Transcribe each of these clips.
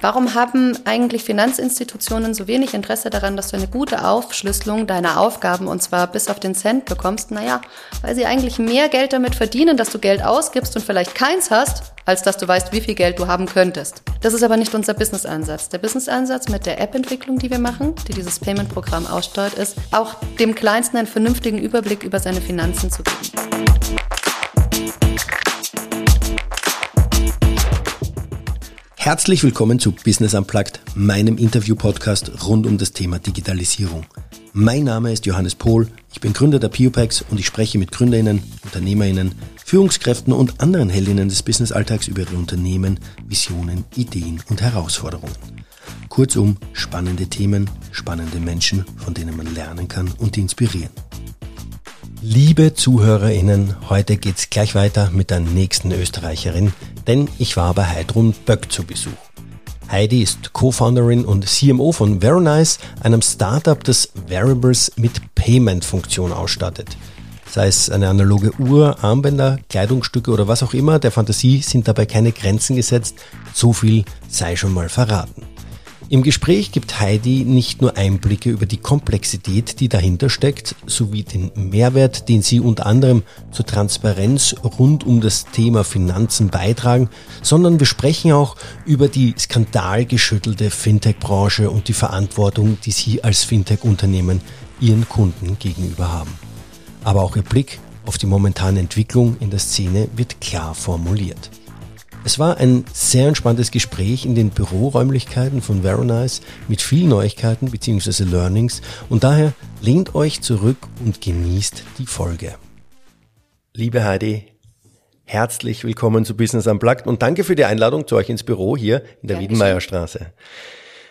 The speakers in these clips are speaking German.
Warum haben eigentlich Finanzinstitutionen so wenig Interesse daran, dass du eine gute Aufschlüsselung deiner Aufgaben und zwar bis auf den Cent bekommst? Naja, weil sie eigentlich mehr Geld damit verdienen, dass du Geld ausgibst und vielleicht keins hast, als dass du weißt, wie viel Geld du haben könntest. Das ist aber nicht unser Business-Ansatz. Der Business-Ansatz mit der App-Entwicklung, die wir machen, die dieses Payment-Programm aussteuert, ist, auch dem Kleinsten einen vernünftigen Überblick über seine Finanzen zu geben. Herzlich willkommen zu Business Unplugged, meinem Interview-Podcast rund um das Thema Digitalisierung. Mein Name ist Johannes Pohl, ich bin Gründer der Piopex und ich spreche mit GründerInnen, UnternehmerInnen, Führungskräften und anderen Heldinnen des Businessalltags über ihre Unternehmen, Visionen, Ideen und Herausforderungen. Kurzum, spannende Themen, spannende Menschen, von denen man lernen kann und inspirieren. Liebe ZuhörerInnen, heute geht's gleich weiter mit der nächsten Österreicherin, denn ich war bei Heidrun Böck zu Besuch. Heidi ist Co-Founderin und CMO von Veronize, einem Startup, das Variables mit Payment-Funktion ausstattet. Sei es eine analoge Uhr, Armbänder, Kleidungsstücke oder was auch immer, der Fantasie sind dabei keine Grenzen gesetzt. So viel sei schon mal verraten. Im Gespräch gibt Heidi nicht nur Einblicke über die Komplexität, die dahinter steckt, sowie den Mehrwert, den sie unter anderem zur Transparenz rund um das Thema Finanzen beitragen, sondern wir sprechen auch über die skandalgeschüttelte Fintech-Branche und die Verantwortung, die sie als Fintech-Unternehmen ihren Kunden gegenüber haben. Aber auch ihr Blick auf die momentane Entwicklung in der Szene wird klar formuliert. Es war ein sehr entspanntes Gespräch in den Büroräumlichkeiten von Veronize mit vielen Neuigkeiten bzw. Learnings und daher lehnt euch zurück und genießt die Folge. Liebe Heidi, herzlich willkommen zu Business Unplugged und danke für die Einladung zu euch ins Büro hier in der Wiedenmeierstraße.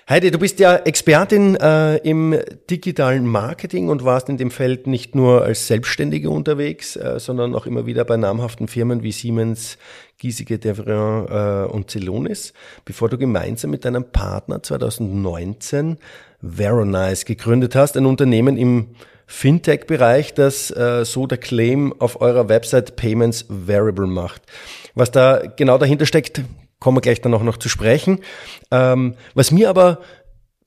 Heidi, du bist ja Expertin äh, im digitalen Marketing und warst in dem Feld nicht nur als Selbstständige unterwegs, äh, sondern auch immer wieder bei namhaften Firmen wie Siemens, Giesige, Devrian äh, und Celonis, bevor du gemeinsam mit deinem Partner 2019 Veronize gegründet hast, ein Unternehmen im Fintech-Bereich, das äh, so der Claim auf eurer Website Payments Variable macht. Was da genau dahinter steckt, kommen wir gleich dann auch noch zu sprechen. Ähm, was mir aber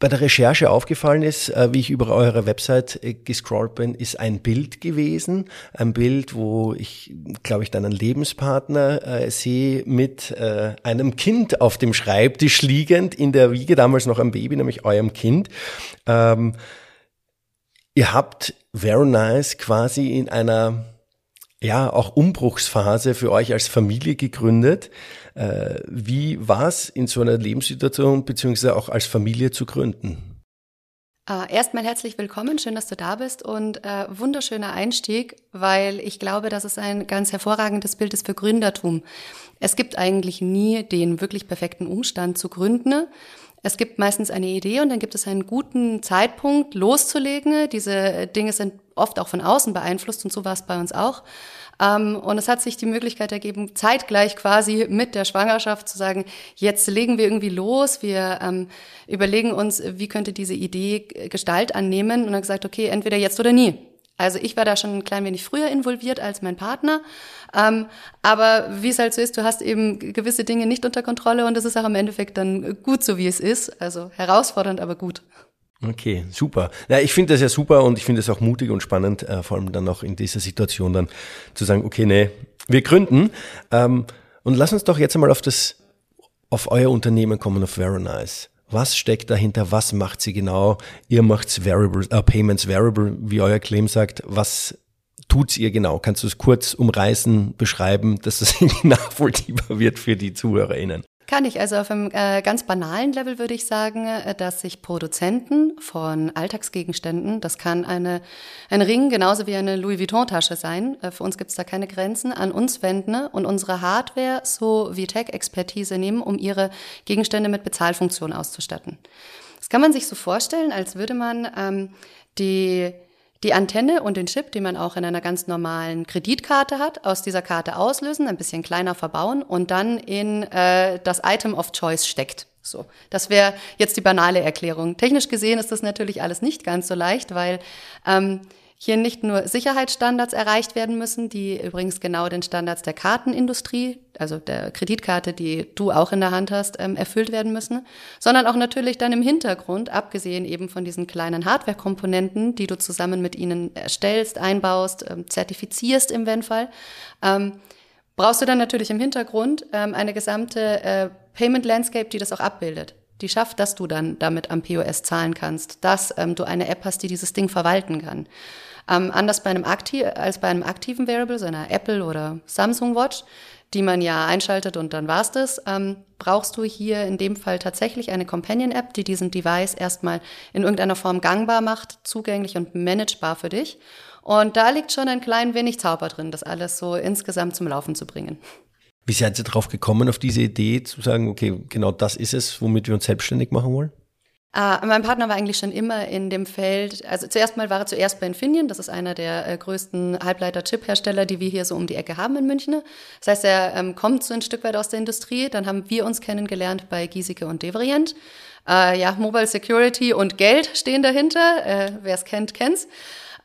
bei der Recherche aufgefallen ist, äh, wie ich über eure Website äh, gescrollt bin, ist ein Bild gewesen. Ein Bild, wo ich, glaube ich, deinen Lebenspartner äh, sehe mit äh, einem Kind auf dem Schreibtisch liegend, in der Wiege, damals noch ein Baby, nämlich eurem Kind. Ähm, ihr habt Veronize quasi in einer ja auch Umbruchsphase für euch als Familie gegründet. Äh, wie war es in so einer Lebenssituation beziehungsweise auch als Familie zu gründen? Äh, erstmal herzlich willkommen, schön, dass du da bist und äh, wunderschöner Einstieg, weil ich glaube, dass es ein ganz hervorragendes Bild ist für Gründertum. Es gibt eigentlich nie den wirklich perfekten Umstand zu gründen. Es gibt meistens eine Idee und dann gibt es einen guten Zeitpunkt loszulegen. Diese Dinge sind oft auch von außen beeinflusst und so war es bei uns auch. Ähm, und es hat sich die Möglichkeit ergeben, zeitgleich quasi mit der Schwangerschaft zu sagen, jetzt legen wir irgendwie los, wir ähm, überlegen uns, wie könnte diese Idee Gestalt annehmen und dann gesagt, okay, entweder jetzt oder nie. Also ich war da schon ein klein wenig früher involviert als mein Partner. Ähm, aber wie es halt so ist, du hast eben gewisse Dinge nicht unter Kontrolle und es ist auch im Endeffekt dann gut so, wie es ist. Also herausfordernd, aber gut. Okay, super. Ja, ich finde das ja super und ich finde es auch mutig und spannend, äh, vor allem dann auch in dieser Situation dann zu sagen, okay, nee, wir gründen. Ähm, und lass uns doch jetzt einmal auf das, auf euer Unternehmen kommen, auf Veronize. Was steckt dahinter? Was macht sie genau? Ihr macht's Variable, äh, Payments Variable, wie euer Claim sagt. Was tut's ihr genau? Kannst du es kurz umreißen, beschreiben, dass es nachvollziehbar wird für die ZuhörerInnen? Kann ich. Also auf einem äh, ganz banalen Level würde ich sagen, äh, dass sich Produzenten von Alltagsgegenständen, das kann eine, ein Ring genauso wie eine Louis Vuitton-Tasche sein, äh, für uns gibt es da keine Grenzen, an uns wenden und unsere Hardware so wie Tech-Expertise nehmen, um ihre Gegenstände mit Bezahlfunktion auszustatten. Das kann man sich so vorstellen, als würde man ähm, die die Antenne und den Chip, den man auch in einer ganz normalen Kreditkarte hat, aus dieser Karte auslösen, ein bisschen kleiner verbauen und dann in äh, das Item of Choice steckt. So, das wäre jetzt die banale Erklärung. Technisch gesehen ist das natürlich alles nicht ganz so leicht, weil ähm, hier nicht nur Sicherheitsstandards erreicht werden müssen, die übrigens genau den Standards der Kartenindustrie, also der Kreditkarte, die du auch in der Hand hast, ähm, erfüllt werden müssen, sondern auch natürlich dann im Hintergrund, abgesehen eben von diesen kleinen Hardware-Komponenten, die du zusammen mit ihnen erstellst, einbaust, ähm, zertifizierst im Wenn-Fall, ähm, brauchst du dann natürlich im Hintergrund eine gesamte äh, Payment Landscape, die das auch abbildet die schafft, dass du dann damit am POS zahlen kannst, dass ähm, du eine App hast, die dieses Ding verwalten kann. Ähm, anders bei einem aktiv, als bei einem aktiven Variable, so einer Apple oder Samsung Watch, die man ja einschaltet und dann war's das, ähm, brauchst du hier in dem Fall tatsächlich eine Companion-App, die diesen Device erstmal in irgendeiner Form gangbar macht, zugänglich und managebar für dich. Und da liegt schon ein klein wenig Zauber drin, das alles so insgesamt zum Laufen zu bringen. Wie seid ihr darauf gekommen, auf diese Idee zu sagen, okay, genau das ist es, womit wir uns selbstständig machen wollen? Uh, mein Partner war eigentlich schon immer in dem Feld, also zuerst mal war er zuerst bei Infineon, das ist einer der äh, größten Halbleiter-Chip-Hersteller, die wir hier so um die Ecke haben in München. Das heißt, er ähm, kommt so ein Stück weit aus der Industrie. Dann haben wir uns kennengelernt bei Giesecke und Devrient. Uh, ja, Mobile Security und Geld stehen dahinter. Äh, Wer es kennt, kennt's.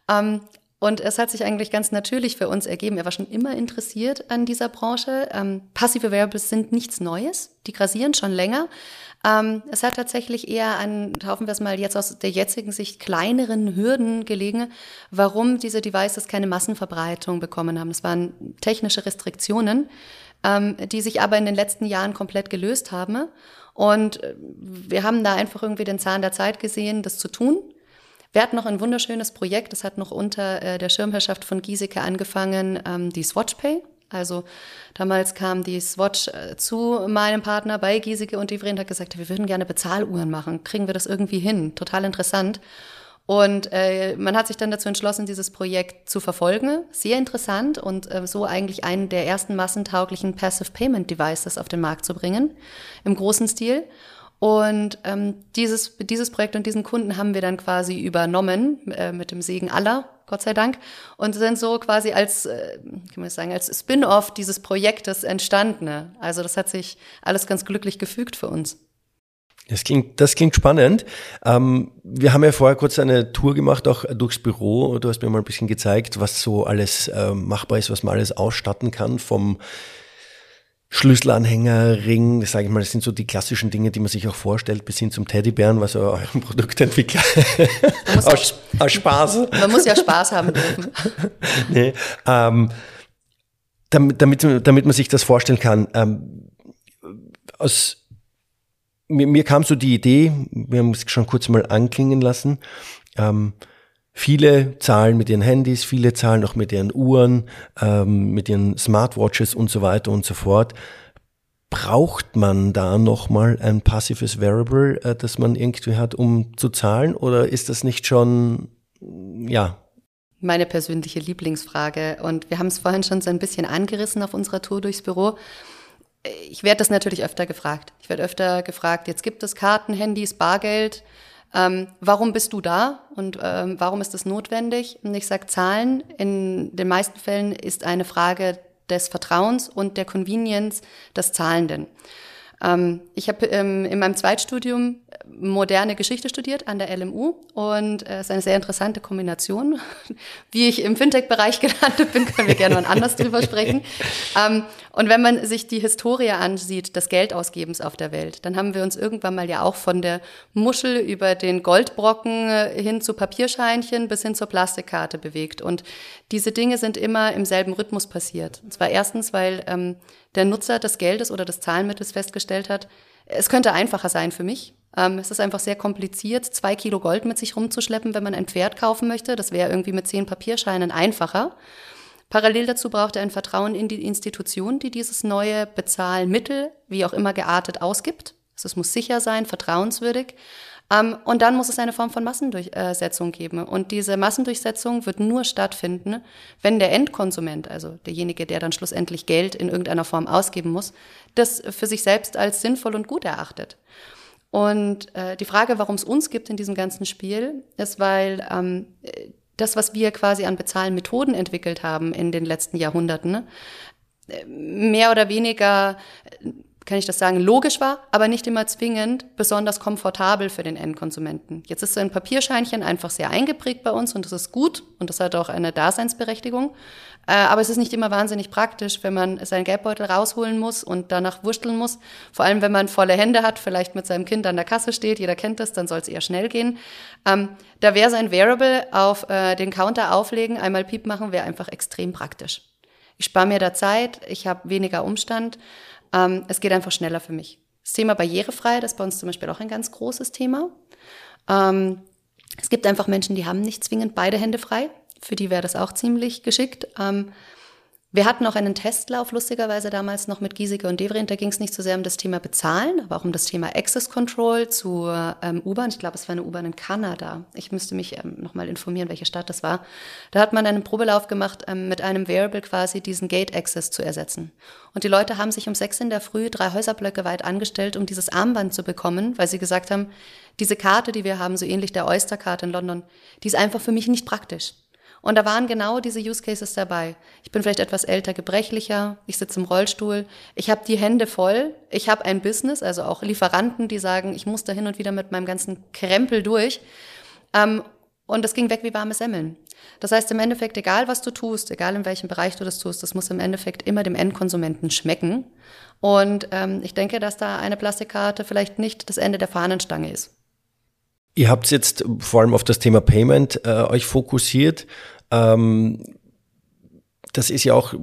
Ähm, und es hat sich eigentlich ganz natürlich für uns ergeben. Er war schon immer interessiert an dieser Branche. Ähm, passive Variables sind nichts Neues. Die grasieren schon länger. Ähm, es hat tatsächlich eher an, taufen wir es mal jetzt aus der jetzigen Sicht, kleineren Hürden gelegen, warum diese Devices keine Massenverbreitung bekommen haben. Es waren technische Restriktionen, ähm, die sich aber in den letzten Jahren komplett gelöst haben. Und äh, wir haben da einfach irgendwie den Zahn der Zeit gesehen, das zu tun. Wir hatten noch ein wunderschönes Projekt, das hat noch unter äh, der Schirmherrschaft von Giesecke angefangen, ähm, die Swatchpay. Also damals kam die Swatch äh, zu meinem Partner bei Giesecke und die Vriend hat gesagt, wir würden gerne Bezahluhren machen. Kriegen wir das irgendwie hin? Total interessant. Und äh, man hat sich dann dazu entschlossen, dieses Projekt zu verfolgen. Sehr interessant und äh, so eigentlich einen der ersten massentauglichen Passive Payment Devices auf den Markt zu bringen, im großen Stil. Und ähm, dieses, dieses Projekt und diesen Kunden haben wir dann quasi übernommen, äh, mit dem Segen aller, Gott sei Dank, und sind so quasi als, äh, kann man sagen, als Spin-off dieses Projektes entstanden. Also das hat sich alles ganz glücklich gefügt für uns. Das klingt, das klingt spannend. Ähm, wir haben ja vorher kurz eine Tour gemacht, auch durchs Büro. Du hast mir mal ein bisschen gezeigt, was so alles äh, machbar ist, was man alles ausstatten kann, vom Schlüsselanhänger, Ring, das sage ich mal, das sind so die klassischen Dinge, die man sich auch vorstellt, bis hin zum Teddybären, was euer Produktentwickler aus, aus Spaß. Man muss ja Spaß haben dürfen. nee, ähm, damit, damit, damit man sich das vorstellen kann, ähm, aus, mir, mir kam so die Idee, wir haben es schon kurz mal anklingen lassen, ähm, Viele zahlen mit ihren Handys, viele zahlen auch mit ihren Uhren, ähm, mit ihren Smartwatches und so weiter und so fort. Braucht man da nochmal ein passives Variable, äh, das man irgendwie hat, um zu zahlen? Oder ist das nicht schon, ja, meine persönliche Lieblingsfrage. Und wir haben es vorhin schon so ein bisschen angerissen auf unserer Tour durchs Büro. Ich werde das natürlich öfter gefragt. Ich werde öfter gefragt, jetzt gibt es Karten, Handys, Bargeld. Ähm, warum bist du da und ähm, warum ist das notwendig? Und ich sage, Zahlen in den meisten Fällen ist eine Frage des Vertrauens und der Convenience des Zahlenden. Ähm, ich habe ähm, in meinem Zweitstudium moderne Geschichte studiert an der LMU und äh, es äh, ist eine sehr interessante Kombination. Wie ich im Fintech-Bereich gelandet bin, können wir gerne mal anders drüber sprechen. Ähm, und wenn man sich die Historie ansieht des Geldausgebens auf der Welt, dann haben wir uns irgendwann mal ja auch von der Muschel über den Goldbrocken äh, hin zu Papierscheinchen bis hin zur Plastikkarte bewegt. Und diese Dinge sind immer im selben Rhythmus passiert. Und zwar erstens, weil ähm, der Nutzer des Geldes oder des Zahlmittels festgestellt hat, es könnte einfacher sein für mich. Ähm, es ist einfach sehr kompliziert, zwei Kilo Gold mit sich rumzuschleppen, wenn man ein Pferd kaufen möchte. Das wäre irgendwie mit zehn Papierscheinen einfacher. Parallel dazu braucht er ein Vertrauen in die Institution, die dieses neue Bezahlmittel, wie auch immer geartet, ausgibt. Also es muss sicher sein, vertrauenswürdig. Ähm, und dann muss es eine Form von Massendurchsetzung geben. Und diese Massendurchsetzung wird nur stattfinden, wenn der Endkonsument, also derjenige, der dann schlussendlich Geld in irgendeiner Form ausgeben muss, das für sich selbst als sinnvoll und gut erachtet. Und äh, die Frage, warum es uns gibt in diesem ganzen Spiel, ist, weil ähm, das, was wir quasi an Bezahlmethoden entwickelt haben in den letzten Jahrhunderten, äh, mehr oder weniger kann ich das sagen, logisch war, aber nicht immer zwingend besonders komfortabel für den Endkonsumenten. Jetzt ist so ein Papierscheinchen einfach sehr eingeprägt bei uns und das ist gut und das hat auch eine Daseinsberechtigung. Äh, aber es ist nicht immer wahnsinnig praktisch, wenn man seinen Geldbeutel rausholen muss und danach wursteln muss. Vor allem, wenn man volle Hände hat, vielleicht mit seinem Kind an der Kasse steht, jeder kennt das, dann soll es eher schnell gehen. Ähm, da wäre sein Variable auf äh, den Counter auflegen, einmal Piep machen, wäre einfach extrem praktisch. Ich spare mir da Zeit, ich habe weniger Umstand. Ähm, es geht einfach schneller für mich. Das Thema Barrierefreiheit ist bei uns zum Beispiel auch ein ganz großes Thema. Ähm, es gibt einfach Menschen, die haben nicht zwingend beide Hände frei. Für die wäre das auch ziemlich geschickt. Ähm, wir hatten auch einen Testlauf, lustigerweise damals noch mit Giesecke und Devrin. Da ging es nicht so sehr um das Thema Bezahlen, aber auch um das Thema Access Control zu ähm, U-Bahn. Ich glaube, es war eine U-Bahn in Kanada. Ich müsste mich ähm, nochmal informieren, welche Stadt das war. Da hat man einen Probelauf gemacht, ähm, mit einem Variable quasi diesen Gate Access zu ersetzen. Und die Leute haben sich um sechs in der Früh drei Häuserblöcke weit angestellt, um dieses Armband zu bekommen, weil sie gesagt haben, diese Karte, die wir haben, so ähnlich der Oyster-Karte in London, die ist einfach für mich nicht praktisch. Und da waren genau diese Use Cases dabei. Ich bin vielleicht etwas älter, gebrechlicher, ich sitze im Rollstuhl, ich habe die Hände voll, ich habe ein Business, also auch Lieferanten, die sagen, ich muss da hin und wieder mit meinem ganzen Krempel durch. Ähm, und das ging weg wie warme Semmeln. Das heißt im Endeffekt, egal was du tust, egal in welchem Bereich du das tust, das muss im Endeffekt immer dem Endkonsumenten schmecken. Und ähm, ich denke, dass da eine Plastikkarte vielleicht nicht das Ende der Fahnenstange ist. Ihr habt jetzt vor allem auf das Thema Payment äh, euch fokussiert. Ähm, das ist ja auch,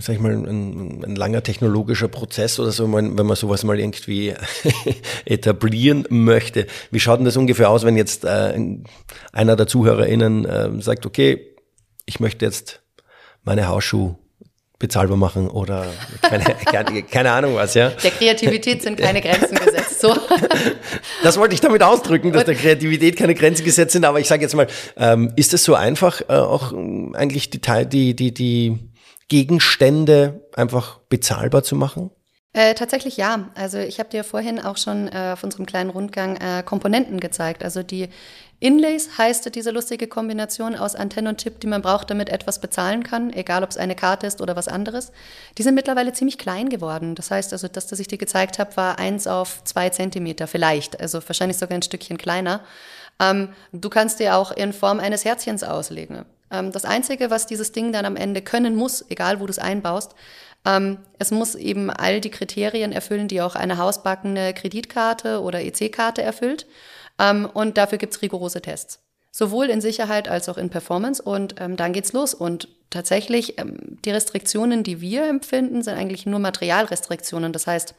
sag ich mal, ein, ein langer technologischer Prozess oder so, wenn man sowas mal irgendwie etablieren möchte. Wie schaut denn das ungefähr aus, wenn jetzt äh, einer der ZuhörerInnen äh, sagt, okay, ich möchte jetzt meine Hausschuhe bezahlbar machen oder keine, keine, keine, Ahnung was, ja. Der Kreativität sind keine Grenzen gesetzt. So. Das wollte ich damit ausdrücken, dass der Kreativität keine Grenzen gesetzt sind. Aber ich sage jetzt mal, ähm, ist es so einfach, äh, auch ähm, eigentlich die, die, die, die Gegenstände einfach bezahlbar zu machen? Äh, tatsächlich ja. Also ich habe dir vorhin auch schon äh, auf unserem kleinen Rundgang äh, Komponenten gezeigt. Also die Inlays heißt diese lustige Kombination aus Antenne und Chip, die man braucht, damit etwas bezahlen kann, egal ob es eine Karte ist oder was anderes. Die sind mittlerweile ziemlich klein geworden. Das heißt also, das, das ich dir gezeigt habe, war eins auf zwei Zentimeter vielleicht, also wahrscheinlich sogar ein Stückchen kleiner. Ähm, du kannst dir auch in Form eines Herzchens auslegen. Ähm, das Einzige, was dieses Ding dann am Ende können muss, egal wo du es einbaust, ähm, es muss eben all die Kriterien erfüllen, die auch eine hausbackene Kreditkarte oder EC-Karte erfüllt. Ähm, und dafür gibt's rigorose Tests. Sowohl in Sicherheit als auch in Performance. Und ähm, dann geht's los. Und tatsächlich, ähm, die Restriktionen, die wir empfinden, sind eigentlich nur Materialrestriktionen. Das heißt,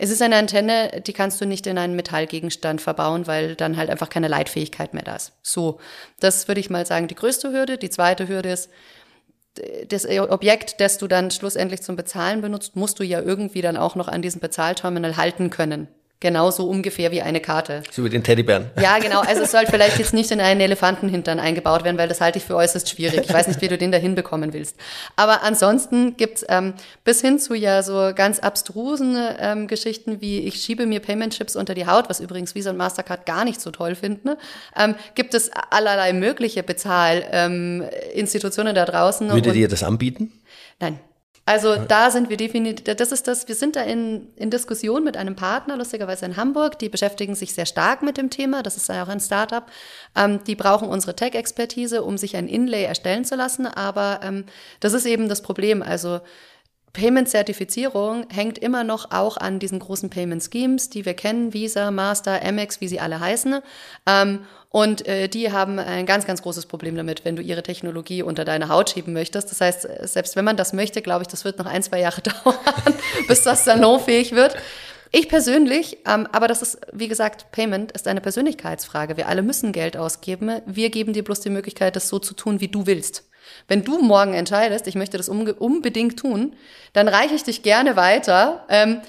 es ist eine Antenne, die kannst du nicht in einen Metallgegenstand verbauen, weil dann halt einfach keine Leitfähigkeit mehr da ist. So, das würde ich mal sagen, die größte Hürde. Die zweite Hürde ist, das Objekt, das du dann schlussendlich zum Bezahlen benutzt, musst du ja irgendwie dann auch noch an diesem Bezahlterminal halten können. Genauso ungefähr wie eine Karte. So wie den Teddybären. Ja, genau. Also es soll vielleicht jetzt nicht in einen Elefantenhintern eingebaut werden, weil das halte ich für äußerst schwierig. Ich weiß nicht, wie du den da hinbekommen willst. Aber ansonsten gibt's ähm, bis hin zu ja so ganz abstrusen ähm, Geschichten wie ich schiebe mir Payment Chips unter die Haut, was übrigens Visa und Mastercard gar nicht so toll finden, ne? ähm, gibt es allerlei mögliche Bezahlinstitutionen ähm, da draußen. Würdet ihr das anbieten? Nein. Also da sind wir definitiv, das ist das, wir sind da in, in Diskussion mit einem Partner, lustigerweise in Hamburg, die beschäftigen sich sehr stark mit dem Thema, das ist ja auch ein Startup. Ähm, die brauchen unsere Tech-Expertise, um sich ein Inlay erstellen zu lassen, aber ähm, das ist eben das Problem. Also Payment-Zertifizierung hängt immer noch auch an diesen großen Payment-Schemes, die wir kennen, Visa, Master, Amex, wie sie alle heißen. Ähm, und äh, die haben ein ganz, ganz großes Problem damit, wenn du ihre Technologie unter deine Haut schieben möchtest. Das heißt, selbst wenn man das möchte, glaube ich, das wird noch ein, zwei Jahre dauern, bis das salonfähig wird. Ich persönlich, ähm, aber das ist, wie gesagt, Payment ist eine Persönlichkeitsfrage. Wir alle müssen Geld ausgeben. Wir geben dir bloß die Möglichkeit, das so zu tun, wie du willst. Wenn du morgen entscheidest, ich möchte das unbedingt tun, dann reiche ich dich gerne weiter. Ähm,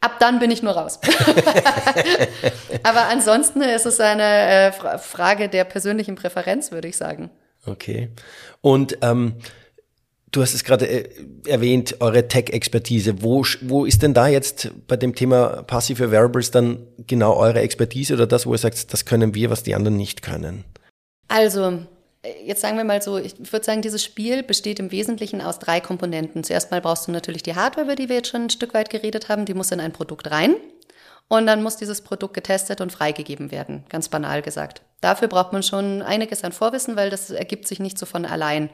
ab dann bin ich nur raus. Aber ansonsten ist es eine äh, Frage der persönlichen Präferenz, würde ich sagen. Okay. Und ähm, du hast es gerade äh, erwähnt, eure Tech-Expertise. Wo, wo ist denn da jetzt bei dem Thema passive Variables dann genau eure Expertise oder das, wo ihr sagt, das können wir, was die anderen nicht können? Also, Jetzt sagen wir mal so, ich würde sagen, dieses Spiel besteht im Wesentlichen aus drei Komponenten. Zuerst mal brauchst du natürlich die Hardware, über die wir jetzt schon ein Stück weit geredet haben, die muss in ein Produkt rein. Und dann muss dieses Produkt getestet und freigegeben werden, ganz banal gesagt. Dafür braucht man schon einiges an Vorwissen, weil das ergibt sich nicht so von allein.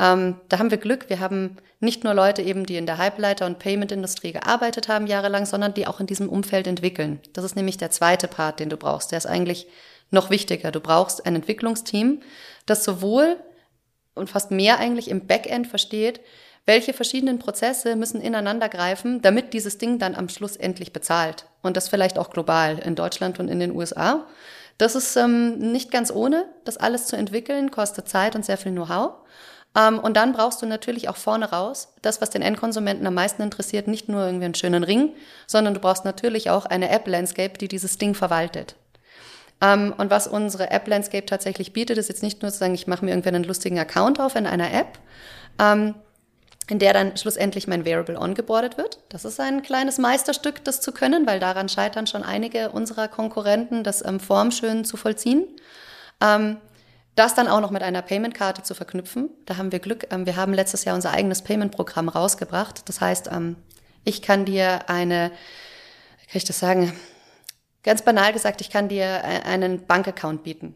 Ähm, da haben wir Glück. Wir haben nicht nur Leute eben, die in der Halbleiter- und Payment-Industrie gearbeitet haben jahrelang, sondern die auch in diesem Umfeld entwickeln. Das ist nämlich der zweite Part, den du brauchst. Der ist eigentlich noch wichtiger. Du brauchst ein Entwicklungsteam, das sowohl und fast mehr eigentlich im Backend versteht, welche verschiedenen Prozesse müssen ineinander greifen, damit dieses Ding dann am Schluss endlich bezahlt. Und das vielleicht auch global in Deutschland und in den USA. Das ist ähm, nicht ganz ohne, das alles zu entwickeln, kostet Zeit und sehr viel Know-how. Ähm, und dann brauchst du natürlich auch vorne raus das, was den Endkonsumenten am meisten interessiert, nicht nur irgendwie einen schönen Ring, sondern du brauchst natürlich auch eine App-Landscape, die dieses Ding verwaltet. Ähm, und was unsere App-Landscape tatsächlich bietet, ist jetzt nicht nur zu sagen, ich mache mir irgendwie einen lustigen Account auf in einer App, ähm, in der dann schlussendlich mein Variable ongeboardet wird. Das ist ein kleines Meisterstück, das zu können, weil daran scheitern schon einige unserer Konkurrenten, das ähm, formschön zu vollziehen. Ähm, das dann auch noch mit einer Payment-Karte zu verknüpfen. Da haben wir Glück. Ähm, wir haben letztes Jahr unser eigenes Payment-Programm rausgebracht. Das heißt, ähm, ich kann dir eine, kann ich das sagen, ganz banal gesagt, ich kann dir einen Bankaccount bieten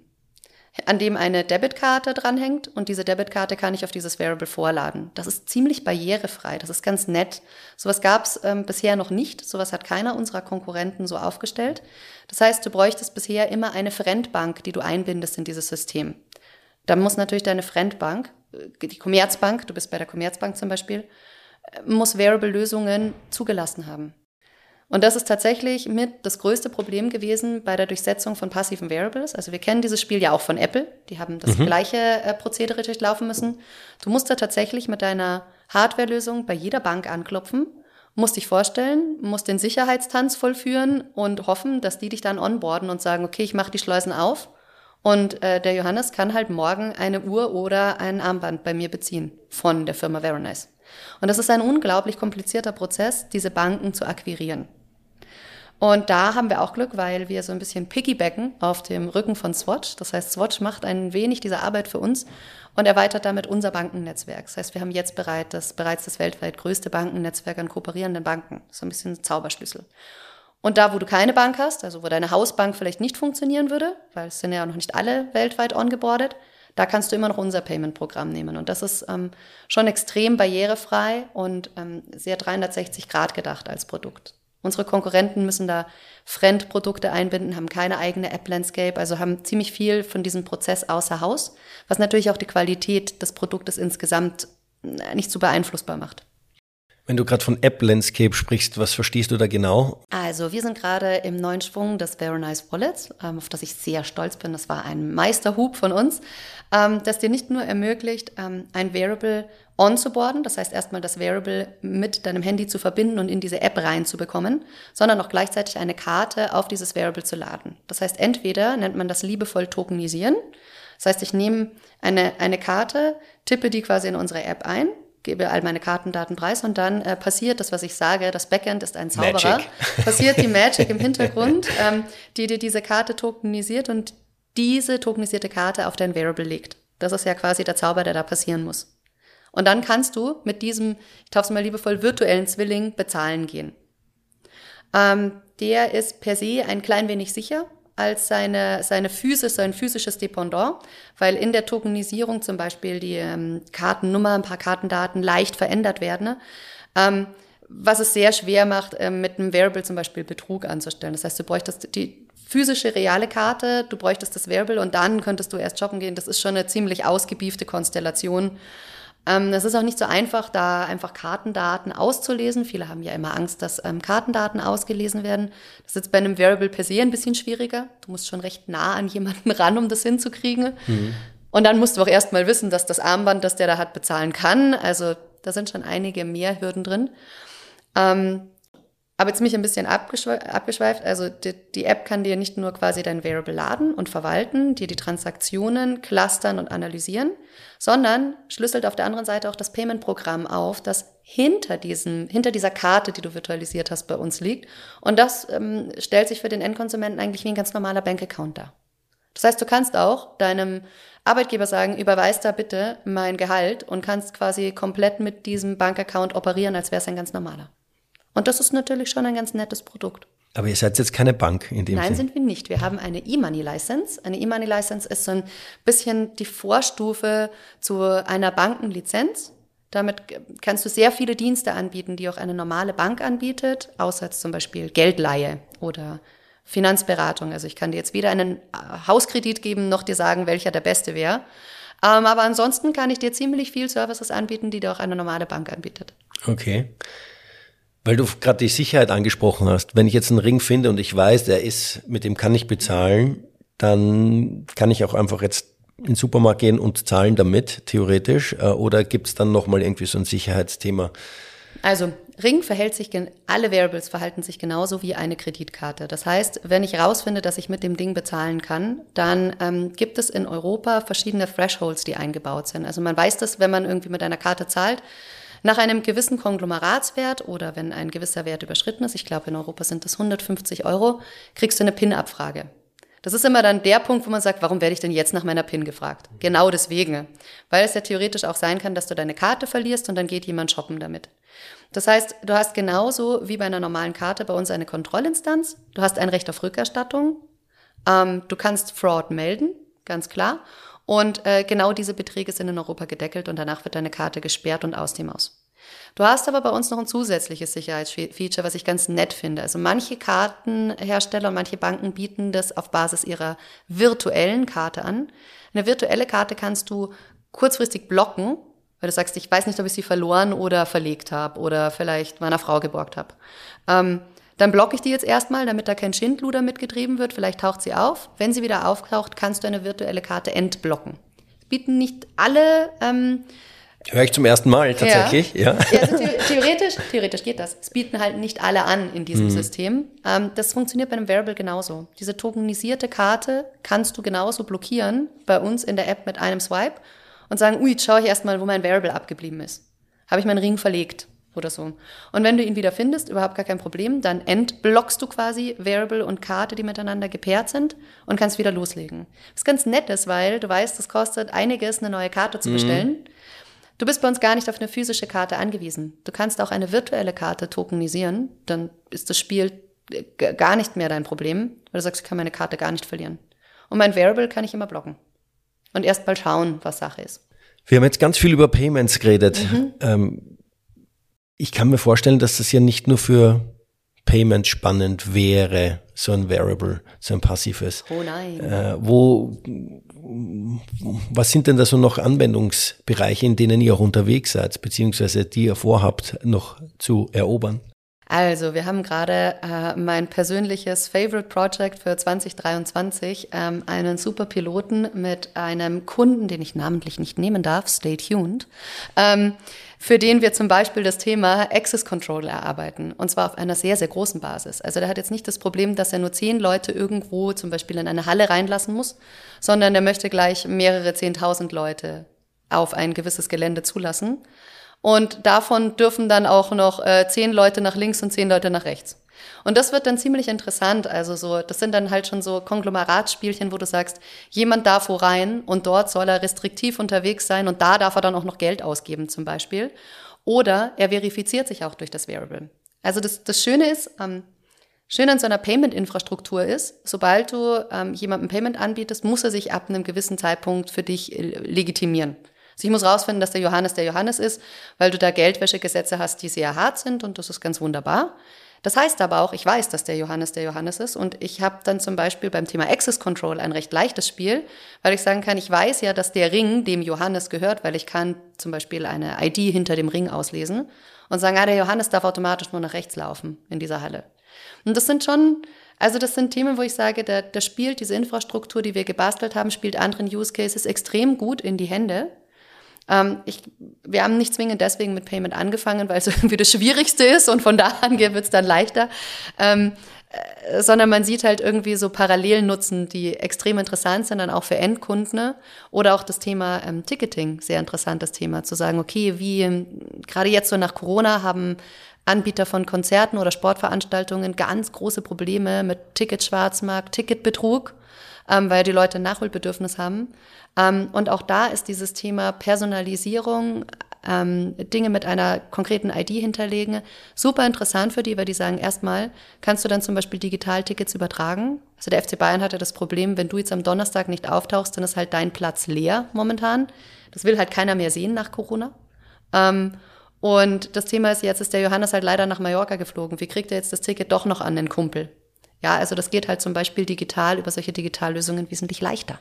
an dem eine Debitkarte dranhängt und diese Debitkarte kann ich auf dieses Variable vorladen. Das ist ziemlich barrierefrei, das ist ganz nett. Sowas gab es ähm, bisher noch nicht, sowas hat keiner unserer Konkurrenten so aufgestellt. Das heißt, du bräuchtest bisher immer eine Fremdbank, die du einbindest in dieses System. Dann muss natürlich deine Fremdbank, äh, die Commerzbank, du bist bei der Commerzbank zum Beispiel, äh, muss Variable-Lösungen zugelassen haben. Und das ist tatsächlich mit das größte Problem gewesen bei der Durchsetzung von passiven Variables. Also wir kennen dieses Spiel ja auch von Apple. Die haben das mhm. gleiche äh, Prozedere durchlaufen müssen. Du musst da tatsächlich mit deiner Hardwarelösung bei jeder Bank anklopfen, musst dich vorstellen, musst den Sicherheitstanz vollführen und hoffen, dass die dich dann onboarden und sagen, okay, ich mache die Schleusen auf. Und äh, der Johannes kann halt morgen eine Uhr oder ein Armband bei mir beziehen von der Firma Veronize. Und das ist ein unglaublich komplizierter Prozess, diese Banken zu akquirieren. Und da haben wir auch Glück, weil wir so ein bisschen piggybacken auf dem Rücken von Swatch. Das heißt, Swatch macht ein wenig diese Arbeit für uns und erweitert damit unser Bankennetzwerk. Das heißt, wir haben jetzt bereit das, bereits das weltweit größte Bankennetzwerk an kooperierenden Banken. So ein bisschen Zauberschlüssel. Und da, wo du keine Bank hast, also wo deine Hausbank vielleicht nicht funktionieren würde, weil es sind ja noch nicht alle weltweit ongeboardet, da kannst du immer noch unser Payment-Programm nehmen. Und das ist ähm, schon extrem barrierefrei und ähm, sehr 360 Grad gedacht als Produkt. Unsere Konkurrenten müssen da Fremdprodukte einbinden, haben keine eigene App-Landscape, also haben ziemlich viel von diesem Prozess außer Haus, was natürlich auch die Qualität des Produktes insgesamt äh, nicht so beeinflussbar macht. Wenn du gerade von App-Landscape sprichst, was verstehst du da genau? Also wir sind gerade im neuen Schwung des Very Nice Wallets, ähm, auf das ich sehr stolz bin. Das war ein Meisterhub von uns, ähm, das dir nicht nur ermöglicht, ähm, ein Variable onzuboarden, das heißt erstmal das Variable mit deinem Handy zu verbinden und in diese App reinzubekommen, sondern auch gleichzeitig eine Karte auf dieses Variable zu laden. Das heißt, entweder nennt man das liebevoll tokenisieren, das heißt, ich nehme eine, eine Karte, tippe die quasi in unsere App ein, gebe all meine Kartendaten preis und dann äh, passiert das, was ich sage, das Backend ist ein Zauberer, Magic. passiert die Magic im Hintergrund, ähm, die dir diese Karte tokenisiert und diese tokenisierte Karte auf dein Variable legt. Das ist ja quasi der Zauber, der da passieren muss. Und dann kannst du mit diesem, ich taufe es mal liebevoll, virtuellen Zwilling bezahlen gehen. Ähm, der ist per se ein klein wenig sicher, als seine, seine Physis, sein physisches Dependant, weil in der Tokenisierung zum Beispiel die ähm, Kartennummer, ein paar Kartendaten leicht verändert werden. Ne? Ähm, was es sehr schwer macht, ähm, mit einem Variable zum Beispiel Betrug anzustellen. Das heißt, du bräuchtest die physische, reale Karte, du bräuchtest das Variable und dann könntest du erst shoppen gehen. Das ist schon eine ziemlich ausgebiefte Konstellation. Ähm, es ist auch nicht so einfach, da einfach Kartendaten auszulesen. Viele haben ja immer Angst, dass ähm, Kartendaten ausgelesen werden. Das ist jetzt bei einem Variable per se ein bisschen schwieriger. Du musst schon recht nah an jemanden ran, um das hinzukriegen. Mhm. Und dann musst du auch erstmal wissen, dass das Armband, das der da hat, bezahlen kann. Also da sind schon einige mehr Hürden drin. Ähm, aber jetzt mich ein bisschen abgeschweift. Also die, die, App kann dir nicht nur quasi dein Variable laden und verwalten, dir die Transaktionen clustern und analysieren, sondern schlüsselt auf der anderen Seite auch das Payment-Programm auf, das hinter diesem, hinter dieser Karte, die du virtualisiert hast, bei uns liegt. Und das ähm, stellt sich für den Endkonsumenten eigentlich wie ein ganz normaler Bankaccount dar. Das heißt, du kannst auch deinem Arbeitgeber sagen, überweist da bitte mein Gehalt und kannst quasi komplett mit diesem Bankaccount operieren, als wäre es ein ganz normaler. Und das ist natürlich schon ein ganz nettes Produkt. Aber ihr seid jetzt keine Bank in dem Nein, Sinn. sind wir nicht. Wir haben eine E-Money-License. Eine E-Money-License ist so ein bisschen die Vorstufe zu einer Bankenlizenz. Damit kannst du sehr viele Dienste anbieten, die auch eine normale Bank anbietet, außer jetzt zum Beispiel Geldleihe oder Finanzberatung. Also ich kann dir jetzt weder einen äh, Hauskredit geben, noch dir sagen, welcher der beste wäre. Ähm, aber ansonsten kann ich dir ziemlich viel Services anbieten, die dir auch eine normale Bank anbietet. Okay. Weil du gerade die Sicherheit angesprochen hast. Wenn ich jetzt einen Ring finde und ich weiß, der ist, mit dem kann ich bezahlen, dann kann ich auch einfach jetzt in den Supermarkt gehen und zahlen damit, theoretisch. Äh, oder gibt es dann nochmal irgendwie so ein Sicherheitsthema? Also Ring verhält sich, alle Variables verhalten sich genauso wie eine Kreditkarte. Das heißt, wenn ich herausfinde, dass ich mit dem Ding bezahlen kann, dann ähm, gibt es in Europa verschiedene Thresholds, die eingebaut sind. Also man weiß das, wenn man irgendwie mit einer Karte zahlt, nach einem gewissen Konglomeratswert oder wenn ein gewisser Wert überschritten ist, ich glaube in Europa sind das 150 Euro, kriegst du eine PIN-Abfrage. Das ist immer dann der Punkt, wo man sagt, warum werde ich denn jetzt nach meiner PIN gefragt? Genau deswegen. Weil es ja theoretisch auch sein kann, dass du deine Karte verlierst und dann geht jemand shoppen damit. Das heißt, du hast genauso wie bei einer normalen Karte bei uns eine Kontrollinstanz. Du hast ein Recht auf Rückerstattung. Ähm, du kannst Fraud melden, ganz klar. Und äh, genau diese Beträge sind in Europa gedeckelt und danach wird deine Karte gesperrt und aus dem aus. Du hast aber bei uns noch ein zusätzliches Sicherheitsfeature, was ich ganz nett finde. Also manche Kartenhersteller und manche Banken bieten das auf Basis ihrer virtuellen Karte an. Eine virtuelle Karte kannst du kurzfristig blocken, weil du sagst, ich weiß nicht, ob ich sie verloren oder verlegt habe oder vielleicht meiner Frau geborgt habe. Ähm, dann blocke ich die jetzt erstmal, damit da kein Schindluder mitgetrieben wird. Vielleicht taucht sie auf. Wenn sie wieder auftaucht, kannst du eine virtuelle Karte entblocken. Bieten nicht alle ähm, Höre ich zum ersten Mal tatsächlich, ja. ja. ja also theoretisch, theoretisch geht das. Es bieten halt nicht alle an in diesem mhm. System. Ähm, das funktioniert bei einem Variable genauso. Diese tokenisierte Karte kannst du genauso blockieren bei uns in der App mit einem Swipe und sagen, ui, jetzt schaue ich erstmal, wo mein Variable abgeblieben ist. Habe ich meinen Ring verlegt oder so. Und wenn du ihn wieder findest, überhaupt gar kein Problem, dann entblockst du quasi Variable und Karte, die miteinander gepaart sind und kannst wieder loslegen. Was ganz nett ist, weil du weißt, es kostet einiges, eine neue Karte zu mhm. bestellen. Mhm. Du bist bei uns gar nicht auf eine physische Karte angewiesen. Du kannst auch eine virtuelle Karte tokenisieren, dann ist das Spiel äh, gar nicht mehr dein Problem, weil du sagst, ich kann meine Karte gar nicht verlieren. Und mein Variable kann ich immer blocken. Und erst mal schauen, was Sache ist. Wir haben jetzt ganz viel über Payments geredet. Mhm. Ähm, ich kann mir vorstellen, dass das ja nicht nur für Payments spannend wäre, so ein Variable, so ein passives. Oh nein. Äh, wo, was sind denn da so noch Anwendungsbereiche, in denen ihr auch unterwegs seid, beziehungsweise die ihr vorhabt, noch zu erobern? Also, wir haben gerade äh, mein persönliches Favorite Project für 2023, ähm, einen super Piloten mit einem Kunden, den ich namentlich nicht nehmen darf, stay tuned, ähm, für den wir zum Beispiel das Thema Access Control erarbeiten. Und zwar auf einer sehr, sehr großen Basis. Also der hat jetzt nicht das Problem, dass er nur zehn Leute irgendwo zum Beispiel in eine Halle reinlassen muss, sondern der möchte gleich mehrere zehntausend Leute auf ein gewisses Gelände zulassen. Und davon dürfen dann auch noch äh, zehn Leute nach links und zehn Leute nach rechts. Und das wird dann ziemlich interessant. Also so, das sind dann halt schon so Konglomeratsspielchen, wo du sagst, jemand darf wo rein und dort soll er restriktiv unterwegs sein und da darf er dann auch noch Geld ausgeben zum Beispiel. Oder er verifiziert sich auch durch das Variable. Also das, das Schöne ist, ähm, schön an so einer Payment-Infrastruktur ist, sobald du ähm, jemandem Payment anbietest, muss er sich ab einem gewissen Zeitpunkt für dich äh, legitimieren. Also ich muss rausfinden, dass der Johannes der Johannes ist, weil du da Geldwäschegesetze hast, die sehr hart sind und das ist ganz wunderbar. Das heißt aber auch, ich weiß, dass der Johannes der Johannes ist und ich habe dann zum Beispiel beim Thema Access Control ein recht leichtes Spiel, weil ich sagen kann, ich weiß ja, dass der Ring dem Johannes gehört, weil ich kann zum Beispiel eine ID hinter dem Ring auslesen und sagen, ah, der Johannes darf automatisch nur nach rechts laufen in dieser Halle. Und das sind schon, also das sind Themen, wo ich sage, da, da spielt diese Infrastruktur, die wir gebastelt haben, spielt anderen Use Cases extrem gut in die Hände ähm, ich, wir haben nicht zwingend deswegen mit Payment angefangen, weil es irgendwie das Schwierigste ist und von da an wird es dann leichter. Ähm, äh, sondern man sieht halt irgendwie so Parallelnutzen, die extrem interessant sind, dann auch für Endkunden. Oder auch das Thema ähm, Ticketing, sehr interessantes Thema, zu sagen, okay, wie ähm, gerade jetzt so nach Corona haben Anbieter von Konzerten oder Sportveranstaltungen ganz große Probleme mit Ticketschwarzmarkt, Ticketbetrug. ähm, weil die Leute Nachholbedürfnis haben. Ähm, und auch da ist dieses Thema Personalisierung, ähm, Dinge mit einer konkreten ID hinterlegen, super interessant für die, weil die sagen, erstmal kannst du dann zum Beispiel Digitaltickets übertragen. Also der FC Bayern hatte das Problem, wenn du jetzt am Donnerstag nicht auftauchst, dann ist halt dein Platz leer momentan. Das will halt keiner mehr sehen nach Corona. Ähm, und das Thema ist, jetzt ist der Johannes halt leider nach Mallorca geflogen. Wie kriegt er jetzt das Ticket doch noch an den Kumpel? Ja, also das geht halt zum Beispiel digital über solche Digitallösungen wesentlich leichter.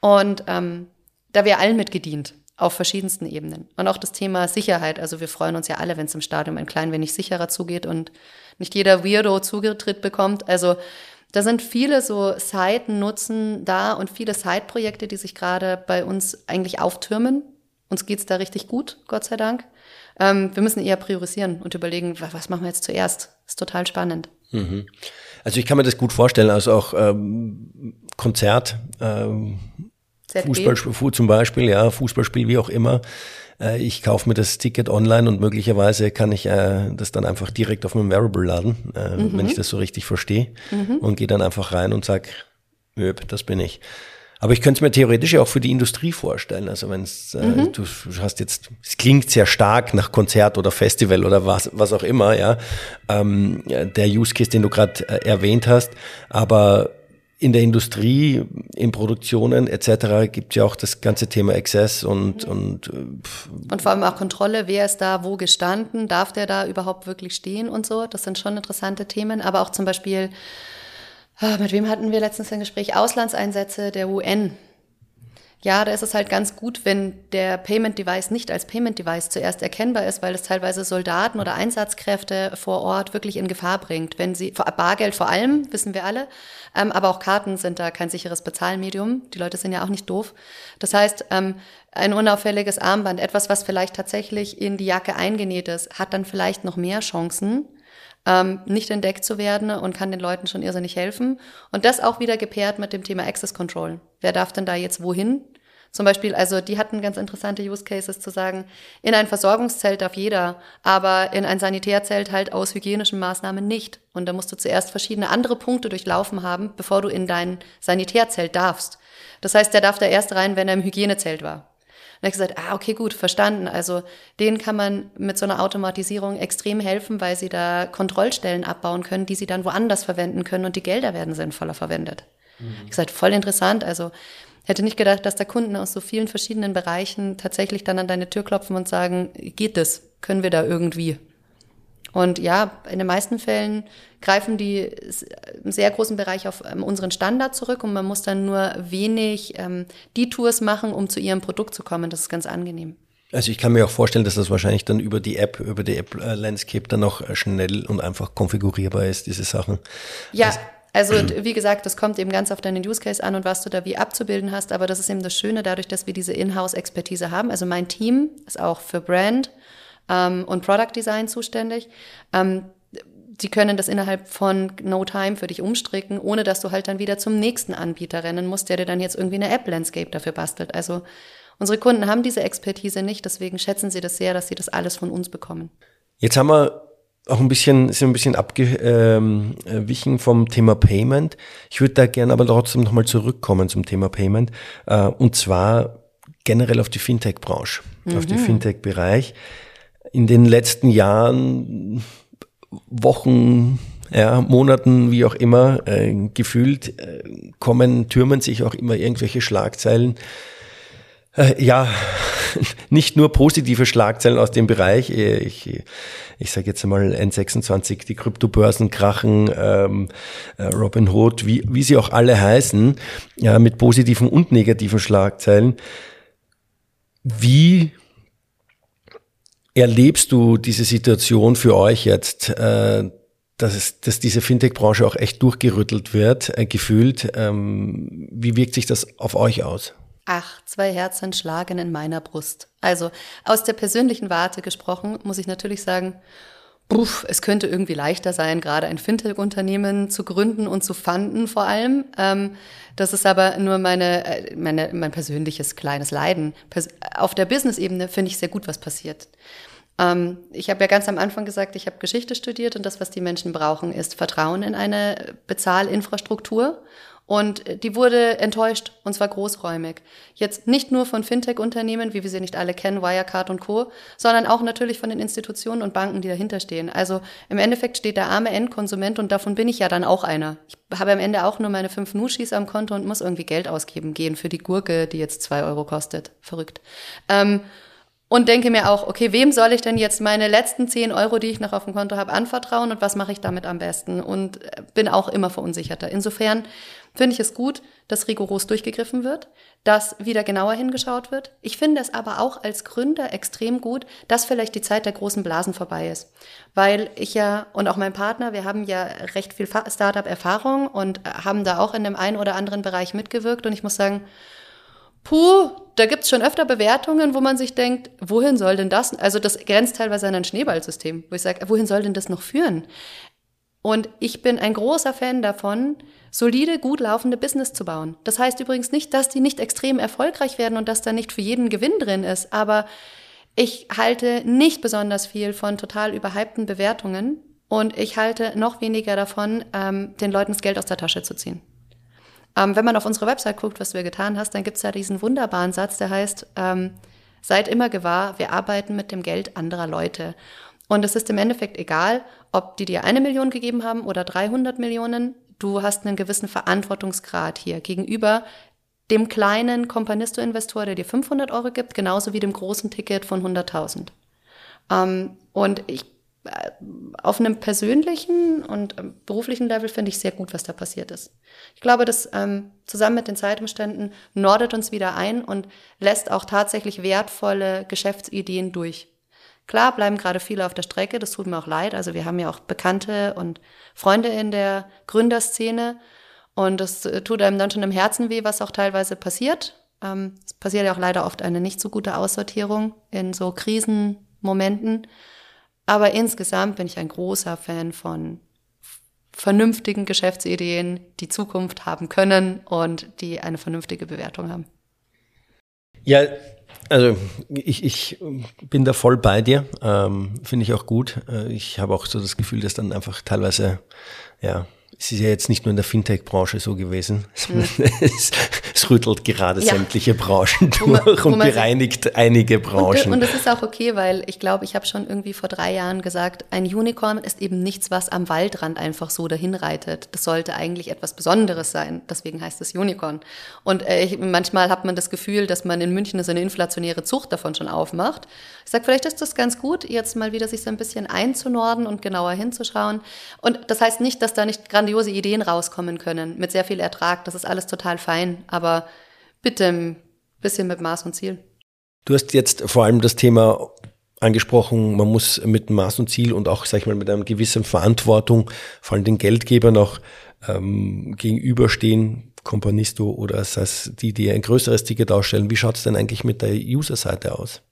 Und ähm, da wäre allen mitgedient auf verschiedensten Ebenen. Und auch das Thema Sicherheit. Also wir freuen uns ja alle, wenn es im Stadion ein klein wenig sicherer zugeht und nicht jeder Weirdo Zugetritt bekommt. Also da sind viele so Seitennutzen da und viele Side-Projekte, die sich gerade bei uns eigentlich auftürmen. Uns geht's da richtig gut, Gott sei Dank. Ähm, wir müssen eher priorisieren und überlegen, was machen wir jetzt zuerst. Ist total spannend. Mhm. Also ich kann mir das gut vorstellen, also auch ähm, Konzert, ähm, Fußballspiel zum Beispiel, ja, Fußballspiel, wie auch immer. Äh, ich kaufe mir das Ticket online und möglicherweise kann ich äh, das dann einfach direkt auf meinem Wearable laden, äh, mhm. wenn ich das so richtig verstehe, mhm. und gehe dann einfach rein und sag, das bin ich. Aber ich könnte es mir theoretisch ja auch für die Industrie vorstellen. Also wenn es, äh, mhm. du hast jetzt, es klingt sehr stark nach Konzert oder Festival oder was, was auch immer, ja, ähm, der Use Case, den du gerade äh, erwähnt hast. Aber in der Industrie, in Produktionen etc. gibt es ja auch das ganze Thema Access und mhm. und äh, und vor allem auch Kontrolle, wer ist da wo gestanden, darf der da überhaupt wirklich stehen und so. Das sind schon interessante Themen, aber auch zum Beispiel Ah, mit wem hatten wir letztens ein Gespräch? Auslandseinsätze der UN. Ja, da ist es halt ganz gut, wenn der Payment Device nicht als Payment Device zuerst erkennbar ist, weil es teilweise Soldaten oder Einsatzkräfte vor Ort wirklich in Gefahr bringt. Wenn sie, Bargeld vor allem, wissen wir alle, ähm, aber auch Karten sind da kein sicheres Bezahlmedium. Die Leute sind ja auch nicht doof. Das heißt, ähm, ein unauffälliges Armband, etwas, was vielleicht tatsächlich in die Jacke eingenäht ist, hat dann vielleicht noch mehr Chancen, ähm, nicht entdeckt zu werden und kann den Leuten schon irrsinnig helfen. Und das auch wieder gepaart mit dem Thema Access Control. Wer darf denn da jetzt wohin? Zum Beispiel, also die hatten ganz interessante Use Cases zu sagen, in ein Versorgungszelt darf jeder, aber in ein Sanitärzelt halt aus hygienischen Maßnahmen nicht. Und da musst du zuerst verschiedene andere Punkte durchlaufen haben, bevor du in dein Sanitärzelt darfst. Das heißt, der darf da erst rein, wenn er im Hygienezelt war. Und ich gesagt, ah, okay, gut, verstanden. Also denen kann man mit so einer Automatisierung extrem helfen, weil sie da Kontrollstellen abbauen können, die sie dann woanders verwenden können und die Gelder werden sinnvoller verwendet. Mhm. Ich gesagt, voll interessant. Also hätte nicht gedacht, dass da Kunden aus so vielen verschiedenen Bereichen tatsächlich dann an deine Tür klopfen und sagen, geht das? Können wir da irgendwie? Und ja, in den meisten Fällen greifen die im sehr großen Bereich auf ähm, unseren Standard zurück und man muss dann nur wenig ähm, die Tours machen, um zu ihrem Produkt zu kommen. Das ist ganz angenehm. Also ich kann mir auch vorstellen, dass das wahrscheinlich dann über die App, über die App äh, Landscape dann auch äh, schnell und einfach konfigurierbar ist, diese Sachen. Ja. Also, also wie gesagt, das kommt eben ganz auf deinen Use Case an und was du da wie abzubilden hast. Aber das ist eben das Schöne, dadurch, dass wir diese Inhouse-Expertise haben. Also mein Team ist auch für Brand ähm, und Product Design zuständig. Ähm, die können das innerhalb von No Time für dich umstricken, ohne dass du halt dann wieder zum nächsten Anbieter rennen musst, der dir dann jetzt irgendwie eine App-Landscape dafür bastelt. Also unsere Kunden haben diese Expertise nicht, deswegen schätzen sie das sehr, dass sie das alles von uns bekommen. Jetzt haben wir auch ein bisschen, sind ein bisschen abgewichen ähm, vom Thema Payment. Ich würde da gerne aber trotzdem nochmal zurückkommen zum Thema Payment. Äh, und zwar generell auf die Fintech-Branche, mhm. auf den. Fintech-Bereich in den letzten Jahren, Wochen, ja, Monaten, wie auch immer, äh, gefühlt äh, kommen, türmen sich auch immer irgendwelche Schlagzeilen. Äh, ja, nicht nur positive Schlagzeilen aus dem Bereich. Äh, ich, ich sage jetzt einmal N26, die Kryptobörsen krachen, ähm, äh, Robin Hood, wie, wie sie auch alle heißen, ja, mit positiven und negativen Schlagzeilen. Wie erlebst du diese Situation für euch jetzt, äh, dass, es, dass diese Fintech-Branche auch echt durchgerüttelt wird, äh, gefühlt? Ähm, wie wirkt sich das auf euch aus? Ach, zwei Herzen schlagen in meiner Brust. Also aus der persönlichen Warte gesprochen, muss ich natürlich sagen, Puff, es könnte irgendwie leichter sein, gerade ein Fintech-Unternehmen zu gründen und zu fanden vor allem. Ähm, das ist aber nur meine, äh, meine, mein persönliches kleines Leiden. Auf der Business-Ebene finde ich sehr gut, was passiert. Ähm, ich habe ja ganz am Anfang gesagt, ich habe Geschichte studiert und das, was die Menschen brauchen, ist Vertrauen in eine Bezahlinfrastruktur Und die wurde enttäuscht, und zwar großräumig. Jetzt nicht nur von Fintech-Unternehmen, wie wir sie nicht alle kennen, Wirecard und Co., sondern auch natürlich von den Institutionen und Banken, die dahinter stehen. Also im Endeffekt steht der arme Endkonsument und davon bin ich ja dann auch einer. Ich habe am Ende auch nur meine fünf Nuschis am Konto und muss irgendwie Geld ausgeben gehen für die Gurke, die jetzt zwei Euro kostet. Verrückt. Ähm, und denke mir auch, okay, wem soll ich denn jetzt meine letzten zehn Euro, die ich noch auf dem Konto habe, anvertrauen und was mache ich damit am besten? Und äh, bin auch immer verunsicherter. Insofern finde ich es gut, dass rigoros durchgegriffen wird, dass wieder genauer hingeschaut wird. Ich finde es aber auch als Gründer extrem gut, dass vielleicht die Zeit der großen Blasen vorbei ist. Weil ich ja und auch mein Partner, wir haben ja recht viel Startup-Erfahrung und äh, haben da auch in dem einen oder anderen Bereich mitgewirkt. Und ich muss sagen, Puh, da gibt's schon öfter Bewertungen, wo man sich denkt, wohin soll denn das? Also das grenzt teilweise an ein Schneeballsystem, wo ich sage, wohin soll denn das noch führen? Und ich bin ein großer Fan davon, solide, gut laufende Business zu bauen. Das heißt übrigens nicht, dass die nicht extrem erfolgreich werden und dass da nicht für jeden Gewinn drin ist, aber ich halte nicht besonders viel von total überhypten Bewertungen und ich halte noch weniger davon, ähm, den Leuten das Geld aus der Tasche zu ziehen. Ähm, wenn man auf unsere Website guckt, was du ja getan hast, dann gibt es da diesen wunderbaren Satz, der heißt, ähm, seid immer gewahr, wir arbeiten mit dem Geld anderer Leute. Und es ist im Endeffekt egal, ob die dir eine Million gegeben haben oder 300 Millionen. Du hast einen gewissen Verantwortungsgrad hier gegenüber dem kleinen Companisto-Investor, der dir 500 Euro gibt, genauso wie dem großen Ticket von 100.000. Ähm, und ich auf einem persönlichen und ähm, beruflichen Level finde ich sehr gut, was da passiert ist. Ich glaube, das ähm, zusammen mit den Zeitumständen nordet uns wieder ein und lässt auch tatsächlich wertvolle Geschäftsideen durch. Klar bleiben gerade viele auf der Strecke, das tut mir auch leid. Also wir haben ja auch Bekannte und Freunde in der Gründerszene und das äh, tut einem dann schon im Herzen weh, was auch teilweise passiert. Ähm, es passiert ja auch leider oft eine nicht so gute Aussortierung in so Krisenmomenten. Aber insgesamt bin ich ein großer Fan von vernünftigen Geschäftsideen, die Zukunft haben können und die eine vernünftige Bewertung haben. Ja, also ich, ich bin da voll bei dir, ähm, finde ich auch gut. Äh, ich habe auch so das Gefühl, dass dann einfach teilweise ja es ist ja jetzt nicht nur in der Fintech-Branche so gewesen. Mhm. Es, es, rüttelt gerade ja. sämtliche Branchen durch man, und bereinigt sich, einige Branchen. Und, und das ist auch okay, weil ich glaube, ich habe schon irgendwie vor drei Jahren gesagt, ein Unicorn ist eben nichts, was am Waldrand einfach so dahin reitet. Das sollte eigentlich etwas Besonderes sein. Deswegen heißt es Unicorn. Und äh, ich, manchmal hat man das Gefühl, dass man in München so eine inflationäre Zucht davon schon aufmacht. Ich sage, vielleicht ist das ganz gut, jetzt mal wieder sich so ein bisschen einzunorden und genauer hinzuschauen. Und das heißt nicht, dass da nicht grandios grandiose Ideen rauskommen können, mit sehr viel Ertrag. Das ist alles total fein, aber bitte ein bisschen mit Maß und Ziel. Du hast jetzt vor allem das Thema angesprochen, man muss mit Maß und Ziel und auch, sag ich mal, mit einer gewissen Verantwortung, vor allem den Geldgebern auch ähm, gegenüberstehen, Companisto oder heißt, die, die ein größeres Ticket ausstellen. Wie schaut es denn eigentlich mit der User-Seite aus?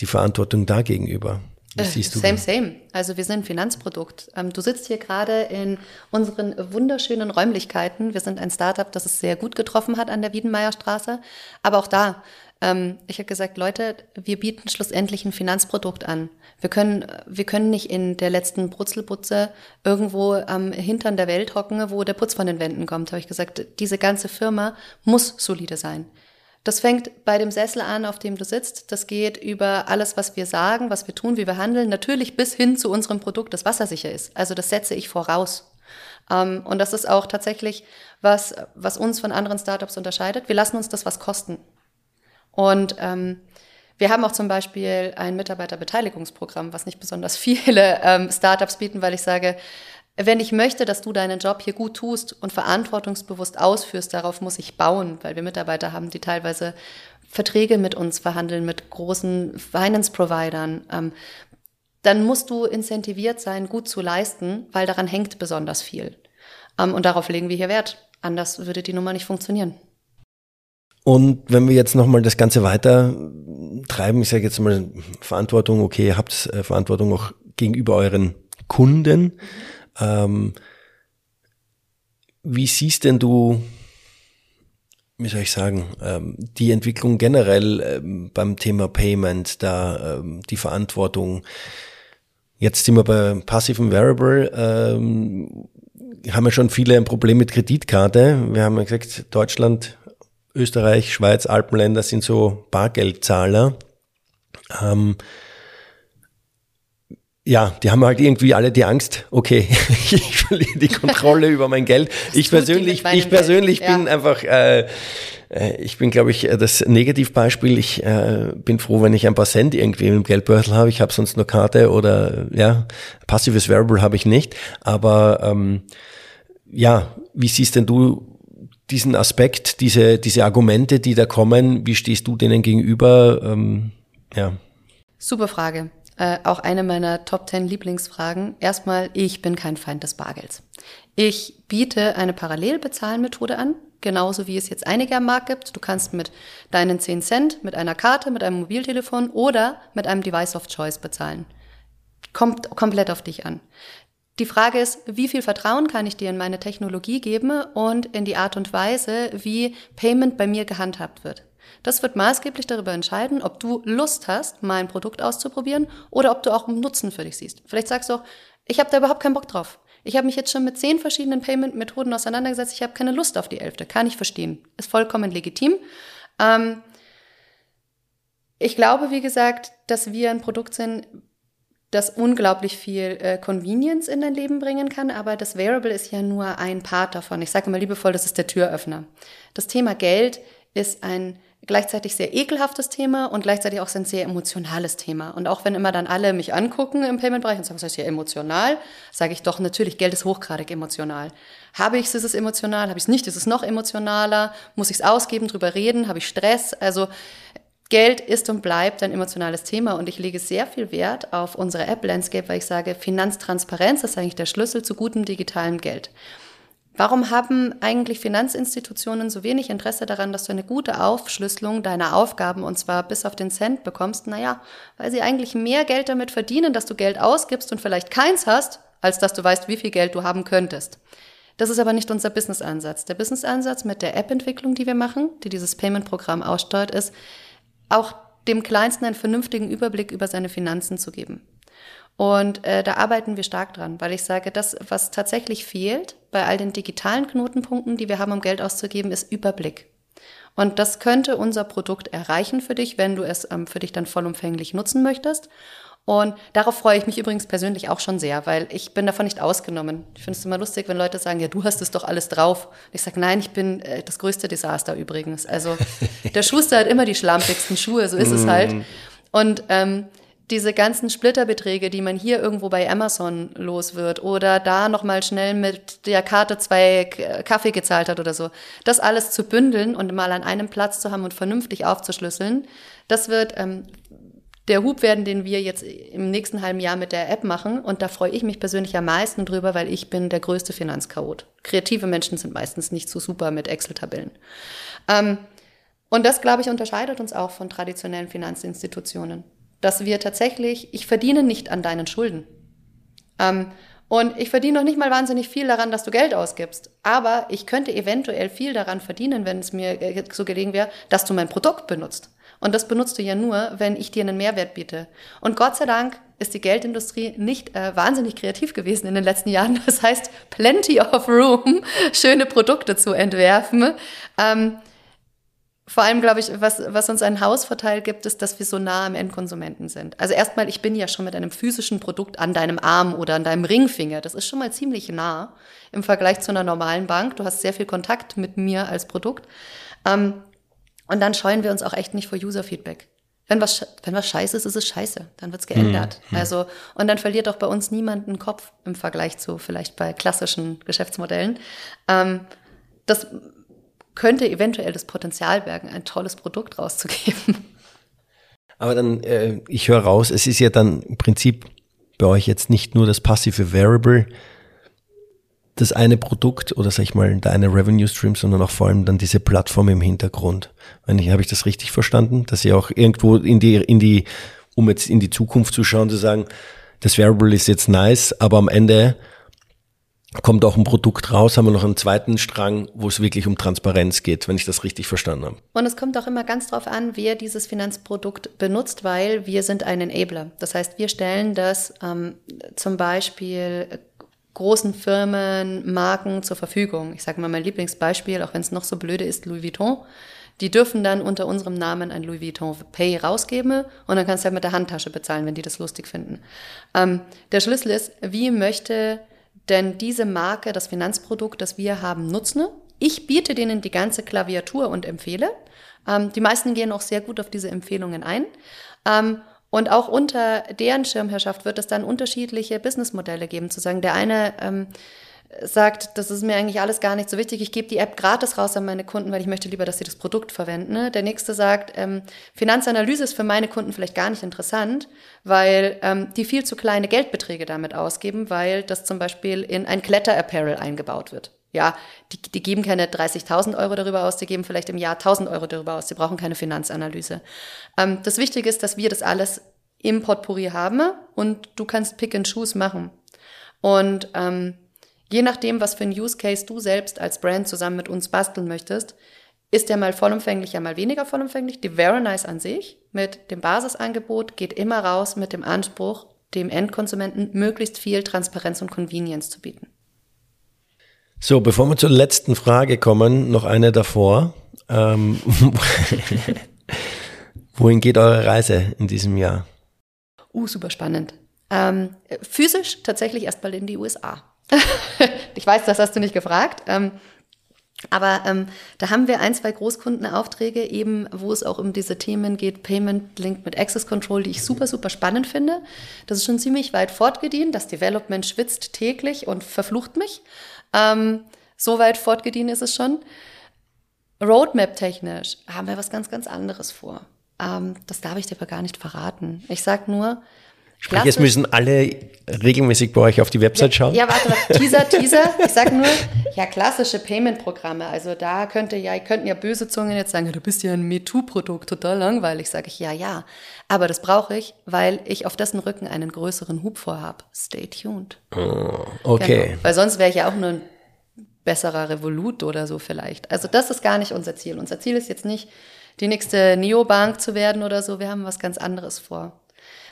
Die Verantwortung da gegenüber? Wie äh, siehst du same, das? same. Also wir sind ein Finanzprodukt. Ähm, du sitzt hier gerade in unseren wunderschönen Räumlichkeiten. Wir sind ein Startup, das es sehr gut getroffen hat an der Wiedenmeierstraße. Aber auch da, ähm, ich habe gesagt, Leute, wir bieten schlussendlich ein Finanzprodukt an. Wir können, wir können nicht in der letzten Brutzelputze irgendwo am Hintern der Welt hocken, wo der Putz von den Wänden kommt. Habe ich gesagt, diese ganze Firma muss solide sein. Das fängt bei dem Sessel an, auf dem du sitzt. Das geht über alles, was wir sagen, was wir tun, wie wir handeln, natürlich bis hin zu unserem Produkt, das wassersicher ist. Also das setze ich voraus. Ähm, und das ist auch tatsächlich was, was uns von anderen Startups unterscheidet. Wir lassen uns das was kosten. Und ähm, wir haben auch zum Beispiel ein Mitarbeiterbeteiligungsprogramm, was nicht besonders viele ähm, Startups bieten, weil ich sage, wenn ich möchte, dass du deinen Job hier gut tust und verantwortungsbewusst ausführst, darauf muss ich bauen, weil wir Mitarbeiter haben, die teilweise Verträge mit uns verhandeln, mit großen Finance-Providern. Ähm, dann musst du incentiviert sein, gut zu leisten, weil daran hängt besonders viel. Ähm, und darauf legen wir hier Wert. Anders würde die Nummer nicht funktionieren. Und wenn wir jetzt nochmal das Ganze weiter treiben, ich sage jetzt mal Verantwortung, okay, ihr habt äh, Verantwortung auch gegenüber euren Kunden. Mhm. Ähm, wie siehst denn du, wie soll ich sagen, ähm, die Entwicklung generell ähm, beim Thema Payment, da ähm, die Verantwortung? Jetzt sind wir bei passiven Variable. Ähm, haben ja schon viele ein Problem mit Kreditkarte. Wir haben ja gesagt, Deutschland, Österreich, Schweiz, Alpenländer sind so Bargeldzahler. Ja, die haben halt irgendwie alle die Angst, okay, ich verliere die Kontrolle über mein Geld. Ich persönlich, ich persönlich Geld. bin ja. einfach, äh, äh, ich bin, glaube ich, das Negativbeispiel. Ich äh, bin froh, wenn ich ein paar Cent irgendwie im Geldbeutel habe. Ich habe sonst nur Karte oder ja, passives Variable habe ich nicht. Aber ähm, ja, wie siehst denn du diesen Aspekt, diese, diese Argumente, die da kommen? Wie stehst du denen gegenüber? Ähm, ja. Super Frage. Äh, auch eine meiner Top 10 Lieblingsfragen. Erstmal, ich bin kein Feind des Bargelds. Ich biete eine Parallelbezahlmethode an, genauso wie es jetzt einige am Markt gibt. Du kannst mit deinen 10 Cent, mit einer Karte, mit einem Mobiltelefon oder mit einem Device of Choice bezahlen. Kommt komplett auf dich an. Die Frage ist, wie viel Vertrauen kann ich dir in meine Technologie geben und in die Art und Weise, wie Payment bei mir gehandhabt wird. Das wird maßgeblich darüber entscheiden, ob du Lust hast, mein Produkt auszuprobieren oder ob du auch einen Nutzen für dich siehst. Vielleicht sagst du auch, ich habe da überhaupt keinen Bock drauf. Ich habe mich jetzt schon mit zehn verschiedenen Payment-Methoden auseinandergesetzt. Ich habe keine Lust auf die elfte. Kann ich verstehen. Ist vollkommen legitim. Ähm, ich glaube, wie gesagt, dass wir ein Produkt sind, das unglaublich viel äh, Convenience in dein Leben bringen kann, aber das Variable ist ja nur ein Part davon. Ich sage immer liebevoll, das ist der Türöffner. Das Thema Geld ist ein gleichzeitig sehr ekelhaftes Thema und gleichzeitig auch ein sehr emotionales Thema. Und auch wenn immer dann alle mich angucken im Payment-Bereich und sagen, was heißt hier emotional, sage ich doch, natürlich, Geld ist hochgradig emotional. Habe ich es, ist es emotional, habe ich es nicht, ist es noch emotionaler, muss ich es ausgeben, drüber reden, habe ich Stress, also Geld ist und bleibt ein emotionales Thema und ich lege sehr viel Wert auf unsere App-Landscape, weil ich sage, Finanztransparenz ist eigentlich der Schlüssel zu gutem digitalen Geld. Warum haben eigentlich Finanzinstitutionen so wenig Interesse daran, dass du eine gute Aufschlüsselung deiner Aufgaben und zwar bis auf den Cent bekommst? Naja, weil sie eigentlich mehr Geld damit verdienen, dass du Geld ausgibst und vielleicht keins hast, als dass du weißt, wie viel Geld du haben könntest. Das ist aber nicht unser Business-Ansatz. Der Business-Ansatz mit der App-Entwicklung, die wir machen, die dieses Payment-Programm aussteuert, ist, auch dem Kleinsten einen vernünftigen Überblick über seine Finanzen zu geben. Und äh, da arbeiten wir stark dran, weil ich sage, das, was tatsächlich fehlt bei all den digitalen Knotenpunkten, die wir haben, um Geld auszugeben, ist Überblick. Und das könnte unser Produkt erreichen für dich, wenn du es ähm, für dich dann vollumfänglich nutzen möchtest. Und darauf freue ich mich übrigens persönlich auch schon sehr, weil ich bin davon nicht ausgenommen. Ich finde es immer lustig, wenn Leute sagen, ja, du hast es doch alles drauf. Und ich sage, nein, ich bin äh, das größte Desaster übrigens. Also der Schuster hat immer die schlampigsten Schuhe, so ist es halt. Mm. Und ähm, diese ganzen Splitterbeträge, die man hier irgendwo bei Amazon los wird oder da nochmal schnell mit der Karte zwei Kaffee gezahlt hat oder so, das alles zu bündeln und mal an einem Platz zu haben und vernünftig aufzuschlüsseln, das wird ähm, der Hub werden, den wir jetzt im nächsten halben Jahr mit der App machen. Und da freue ich mich persönlich am meisten drüber, weil ich bin der größte Finanzchaot. Kreative Menschen sind meistens nicht so super mit Excel-Tabellen. Ähm, und das, glaube ich, unterscheidet uns auch von traditionellen Finanzinstitutionen. Dass wir tatsächlich, ich verdiene nicht an deinen Schulden. Ähm, und ich verdiene noch nicht mal wahnsinnig viel daran, dass du Geld ausgibst. Aber ich könnte eventuell viel daran verdienen, wenn es mir äh, so gelegen wäre, dass du mein Produkt benutzt. Und das benutzt du ja nur, wenn ich dir einen Mehrwert biete. Und Gott sei Dank ist die Geldindustrie nicht äh, wahnsinnig kreativ gewesen in den letzten Jahren. Das heißt, plenty of room, schöne Produkte zu entwerfen. Ähm, vor allem, glaube ich, was, was uns einen Hausvorteil gibt, ist, dass wir so nah am Endkonsumenten sind. Also erstmal, ich bin ja schon mit einem physischen Produkt an deinem Arm oder an deinem Ringfinger. Das ist schon mal ziemlich nah im Vergleich zu einer normalen Bank. Du hast sehr viel Kontakt mit mir als Produkt. Ähm, und dann scheuen wir uns auch echt nicht vor User-Feedback. Wenn was, wenn was scheiße ist, ist es scheiße. Dann wird's geändert. Mhm. Also, und dann verliert auch bei uns niemand einen Kopf im Vergleich zu vielleicht bei klassischen Geschäftsmodellen. Ähm, das könnte eventuell das Potenzial bergen, ein tolles Produkt rauszugeben. Aber dann, äh, ich höre raus, es ist ja dann im Prinzip bei euch jetzt nicht nur das passive Variable, das eine Produkt oder sag ich mal der eine Revenue Stream, sondern auch vor allem dann diese Plattform im Hintergrund. Habe ich das richtig verstanden, dass ihr auch irgendwo in die in die um jetzt in die Zukunft zu schauen, zu sagen, das Variable ist jetzt nice, aber am Ende kommt auch ein Produkt raus, haben wir noch einen zweiten Strang, wo es wirklich um Transparenz geht, wenn ich das richtig verstanden habe. Und es kommt auch immer ganz drauf an, wer dieses Finanzprodukt benutzt, weil wir sind ein Enabler. Das heißt, wir stellen das ähm, zum Beispiel großen Firmen Marken zur Verfügung. Ich sage mal mein Lieblingsbeispiel, auch wenn es noch so blöde ist, Louis Vuitton. Die dürfen dann unter unserem Namen ein Louis Vuitton Pay rausgeben und dann kannst du halt mit der Handtasche bezahlen, wenn die das lustig finden. Ähm, der Schlüssel ist, wie möchte denn diese Marke das Finanzprodukt, das wir haben, nutzen? Ich biete denen die ganze Klaviatur und empfehle. Ähm, die meisten gehen auch sehr gut auf diese Empfehlungen ein. Ähm, und auch unter deren Schirmherrschaft wird es dann unterschiedliche Businessmodelle geben, zu sagen, der eine ähm, sagt, das ist mir eigentlich alles gar nicht so wichtig, ich gebe die App gratis raus an meine Kunden, weil ich möchte lieber, dass sie das Produkt verwenden. Ne? Der nächste sagt, ähm, Finanzanalyse ist für meine Kunden vielleicht gar nicht interessant, weil ähm, die viel zu kleine Geldbeträge damit ausgeben, weil das zum Beispiel in ein Kletter-Apparel eingebaut wird. Ja, die, die geben keine 30.000 Euro darüber aus, die geben vielleicht im Jahr 1.000 Euro darüber aus, die brauchen keine Finanzanalyse. Ähm, das Wichtige ist, dass wir das alles im Potpourri haben und du kannst Pick and Choose machen. Und ähm, Je nachdem, was für ein Use Case du selbst als Brand zusammen mit uns basteln möchtest, ist der mal vollumfänglich, ja mal weniger vollumfänglich. Die Veronize an sich mit dem Basisangebot geht immer raus mit dem Anspruch, dem Endkonsumenten möglichst viel Transparenz und Convenience zu bieten. So, bevor wir zur letzten Frage kommen, noch eine davor. Ähm, wohin geht eure Reise in diesem Jahr? Uh, super spannend. Ähm, physisch tatsächlich erstmal in die USA. ich weiß, das hast du nicht gefragt. Ähm, aber ähm, da haben wir ein, zwei Großkundenaufträge, eben wo es auch um diese Themen geht, Payment linked mit Access Control, die ich super, super spannend finde. Das ist schon ziemlich weit fortgedient. Das Development schwitzt täglich und verflucht mich. Ähm, so weit fortgedient ist es schon. Roadmap-technisch haben wir was ganz, ganz anderes vor. Ähm, das darf ich dir aber gar nicht verraten. Ich sag nur, Sprich, jetzt müssen alle regelmäßig bei euch auf die Website schauen. Ja, warte, warte. Teaser, Teaser. Ich sag nur, ja, klassische Payment-Programme. Also da könnte ja, könnten ja böse Zungen jetzt sagen, du bist ja ein MeToo-Produkt, total langweilig. Sage ich, ja, ja. Aber das brauche ich, weil ich auf dessen Rücken einen größeren Hub vorhab. Stay tuned. Oh, okay. Genau. Weil sonst wäre ich ja auch nur ein besserer Revolut oder so vielleicht. Also das ist gar nicht unser Ziel. Unser Ziel ist jetzt nicht, die nächste Neobank zu werden oder so. Wir haben was ganz anderes vor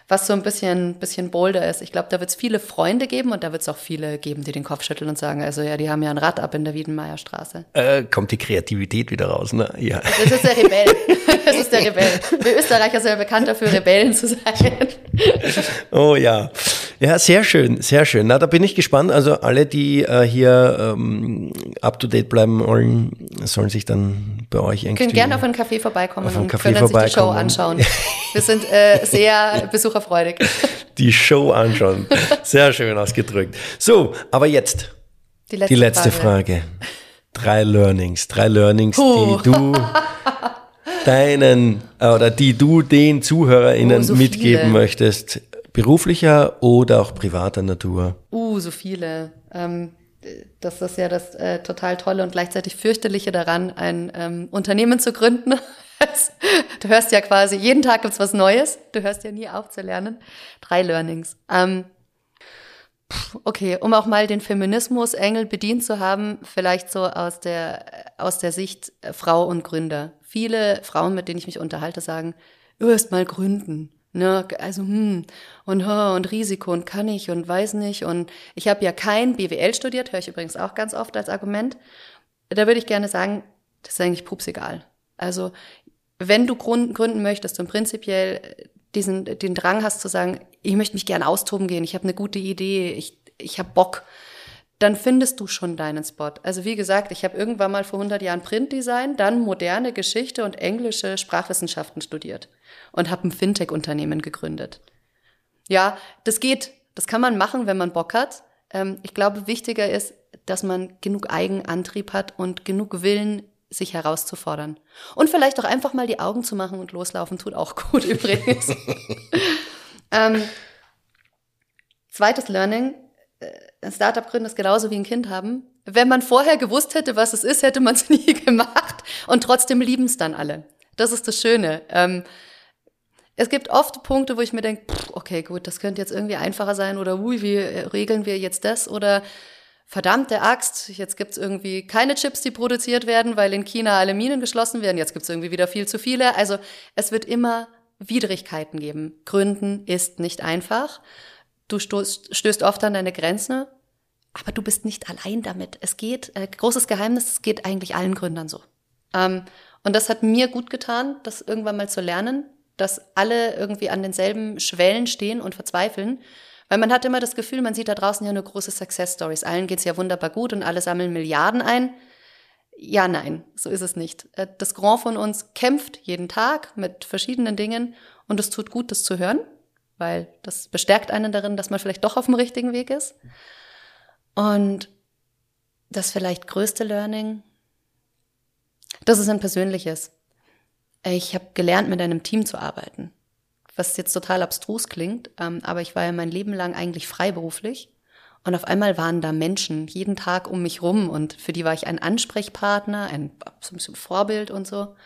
was so ein bisschen, bisschen bolder ist. Ich glaube, da wird es viele Freunde geben und da wird es auch viele geben, die den Kopf schütteln und sagen, also ja, die haben ja ein Rad ab in der Wiedenmeierstraße. Äh, kommt die Kreativität wieder raus, ne? Ja. Das ist der Rebell. Das ist der Rebell. Wir Österreicher sind ja bekannt dafür, Rebellen zu sein. Oh ja. Ja, sehr schön, sehr schön. Na, da bin ich gespannt. Also alle, die äh, hier ähm, up to date bleiben wollen, sollen sich dann bei euch irgendwie. Können gerne auf einen Café vorbeikommen auf und Café können sich die Show anschauen. Wir sind äh, sehr besucherfreudig. Die Show anschauen. Sehr schön ausgedrückt. So, aber jetzt die letzte, die letzte Frage. Frage. Drei Learnings, drei Learnings, Puh. die du deinen oder die du den ZuhörerInnen oh, so mitgeben viele. möchtest beruflicher oder auch privater Natur? Uh, so viele. Ähm, das ist ja das äh, total tolle und gleichzeitig fürchterliche daran, ein ähm, Unternehmen zu gründen. du hörst ja quasi, jeden Tag gibt's was Neues. Du hörst ja nie auf zu lernen. Drei Learnings. Ähm, okay, um auch mal den Feminismus-Engel bedient zu haben, vielleicht so aus der, aus der Sicht äh, Frau und Gründer. Viele Frauen, mit denen ich mich unterhalte, sagen, erst mal gründen. Ne, also hm und und Risiko und kann ich und weiß nicht und ich habe ja kein BWL studiert, höre ich übrigens auch ganz oft als Argument. Da würde ich gerne sagen, das ist eigentlich pups egal. Also wenn du gründen möchtest und prinzipiell diesen den Drang hast zu sagen, ich möchte mich gerne austoben gehen, ich habe eine gute Idee, ich ich habe Bock, dann findest du schon deinen Spot. Also wie gesagt, ich habe irgendwann mal vor 100 Jahren Printdesign, dann moderne Geschichte und englische Sprachwissenschaften studiert und habe ein Fintech-Unternehmen gegründet. Ja, das geht, das kann man machen, wenn man Bock hat. Ähm, ich glaube, wichtiger ist, dass man genug Eigenantrieb hat und genug Willen, sich herauszufordern. Und vielleicht auch einfach mal die Augen zu machen und loslaufen, tut auch gut übrigens. ähm, zweites Learning, äh, ein Startup gründen ist genauso wie ein Kind haben. Wenn man vorher gewusst hätte, was es ist, hätte man es nie gemacht und trotzdem lieben es dann alle. Das ist das Schöne. Ähm, es gibt oft Punkte, wo ich mir denke, okay, gut, das könnte jetzt irgendwie einfacher sein oder ui, wie regeln wir jetzt das oder verdammte Axt, jetzt gibt's irgendwie keine Chips, die produziert werden, weil in China alle Minen geschlossen werden, jetzt gibt's irgendwie wieder viel zu viele. Also es wird immer Widrigkeiten geben. Gründen ist nicht einfach. Du stößt, stößt oft an deine Grenze. aber du bist nicht allein damit. Es geht, äh, großes Geheimnis, es geht eigentlich allen Gründern so. Ähm, und das hat mir gut getan, das irgendwann mal zu lernen, dass alle irgendwie an denselben Schwellen stehen und verzweifeln. Weil man hat immer das Gefühl, man sieht da draußen ja nur große Success Stories. Allen geht's ja wunderbar gut und alle sammeln Milliarden ein. Ja, nein, so ist es nicht. Äh, das Grand von uns kämpft jeden Tag mit verschiedenen Dingen und es tut gut, das zu hören, weil das bestärkt einen darin, dass man vielleicht doch auf dem richtigen Weg ist. Und das vielleicht größte Learning, das ist ein persönliches. Ich habe gelernt, mit einem Team zu arbeiten, was jetzt total abstrus klingt, ähm, aber ich war ja mein Leben lang eigentlich freiberuflich und auf einmal waren da Menschen jeden Tag um mich rum und für die war ich ein Ansprechpartner, ein, Vorbild und so.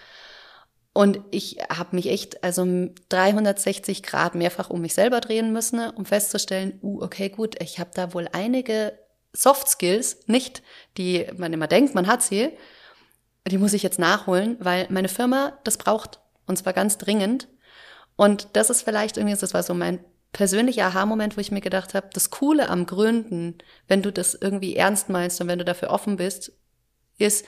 Und ich habe mich echt also 360 Grad mehrfach um mich selber drehen müssen, um festzustellen, uh, okay, gut, ich habe da wohl einige Soft Skills, nicht die man immer denkt, man hat sie, die muss ich jetzt nachholen, weil meine Firma das braucht und zwar ganz dringend. Und das ist vielleicht irgendwie, das war so mein persönlicher Aha-Moment, wo ich mir gedacht habe, das Coole am Gründen, wenn du das irgendwie ernst meinst und wenn du dafür offen bist, ist,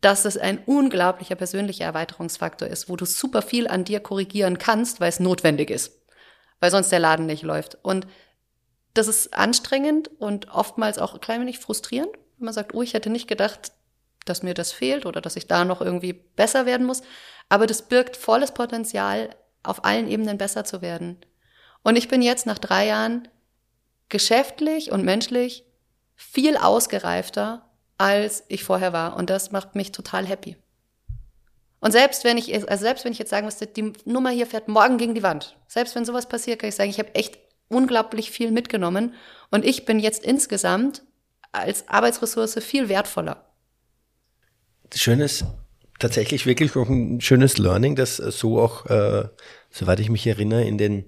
dass es ein unglaublicher persönlicher Erweiterungsfaktor ist, wo du super viel an dir korrigieren kannst, weil es notwendig ist, weil sonst der Laden nicht läuft. Und das ist anstrengend und oftmals auch ein klein wenig frustrierend, wenn man sagt, oh, ich hätte nicht gedacht, dass mir das fehlt oder dass ich da noch irgendwie besser werden muss. Aber das birgt volles Potenzial, auf allen Ebenen besser zu werden. Und ich bin jetzt nach drei Jahren geschäftlich und menschlich viel ausgereifter, als ich vorher war. Und das macht mich total happy. Und selbst wenn ich, also selbst wenn ich jetzt sagen müsste, die Nummer hier fährt morgen gegen die Wand, selbst wenn sowas passiert, kann ich sagen, ich habe echt unglaublich viel mitgenommen und ich bin jetzt insgesamt als Arbeitsressource viel wertvoller. Schönes, tatsächlich wirklich auch ein schönes Learning, das so auch, äh, soweit ich mich erinnere, in den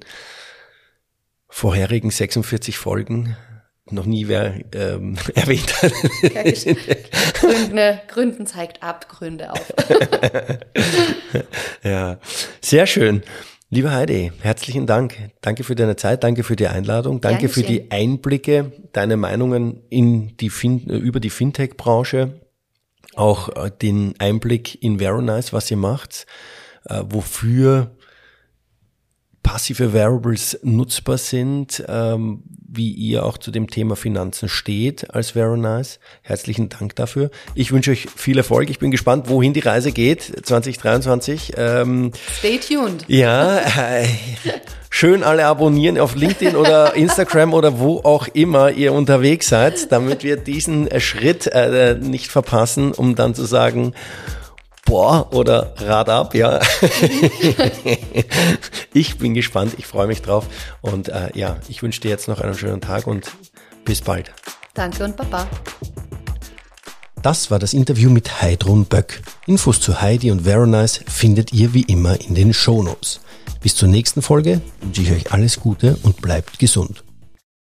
vorherigen 46 Folgen noch nie wer ähm, erwähnt hat. Gründe, Gründen zeigt Abgründe auf. ja, sehr schön. Lieber Heidi, herzlichen Dank. Danke für deine Zeit, danke für die Einladung, danke Dankeschön. für die Einblicke, deine Meinungen in die fin über die Fintech-Branche, auch äh, den Einblick in Veronize, was ihr macht, äh, wofür passive Variables nutzbar sind, ähm, wie ihr auch zu dem Thema Finanzen steht als Veronize. Herzlichen Dank dafür. Ich wünsche euch viel Erfolg. Ich bin gespannt, wohin die Reise geht 2023. Ähm, Stay tuned. Ja, äh, schön alle abonnieren auf LinkedIn oder Instagram oder wo auch immer ihr unterwegs seid, damit wir diesen Schritt äh, nicht verpassen, um dann zu sagen, boah oder Rad ab, ja. ich bin gespannt, ich freue mich drauf und äh, ja, ich wünsche dir jetzt noch einen schönen Tag und bis bald. Danke und Baba. Das war das Interview mit Heidrun Böck. Infos zu Heidi und Veronize findet ihr wie immer in den Shownotes. Bis zur nächsten Folge wünsche ich euch alles Gute und bleibt gesund.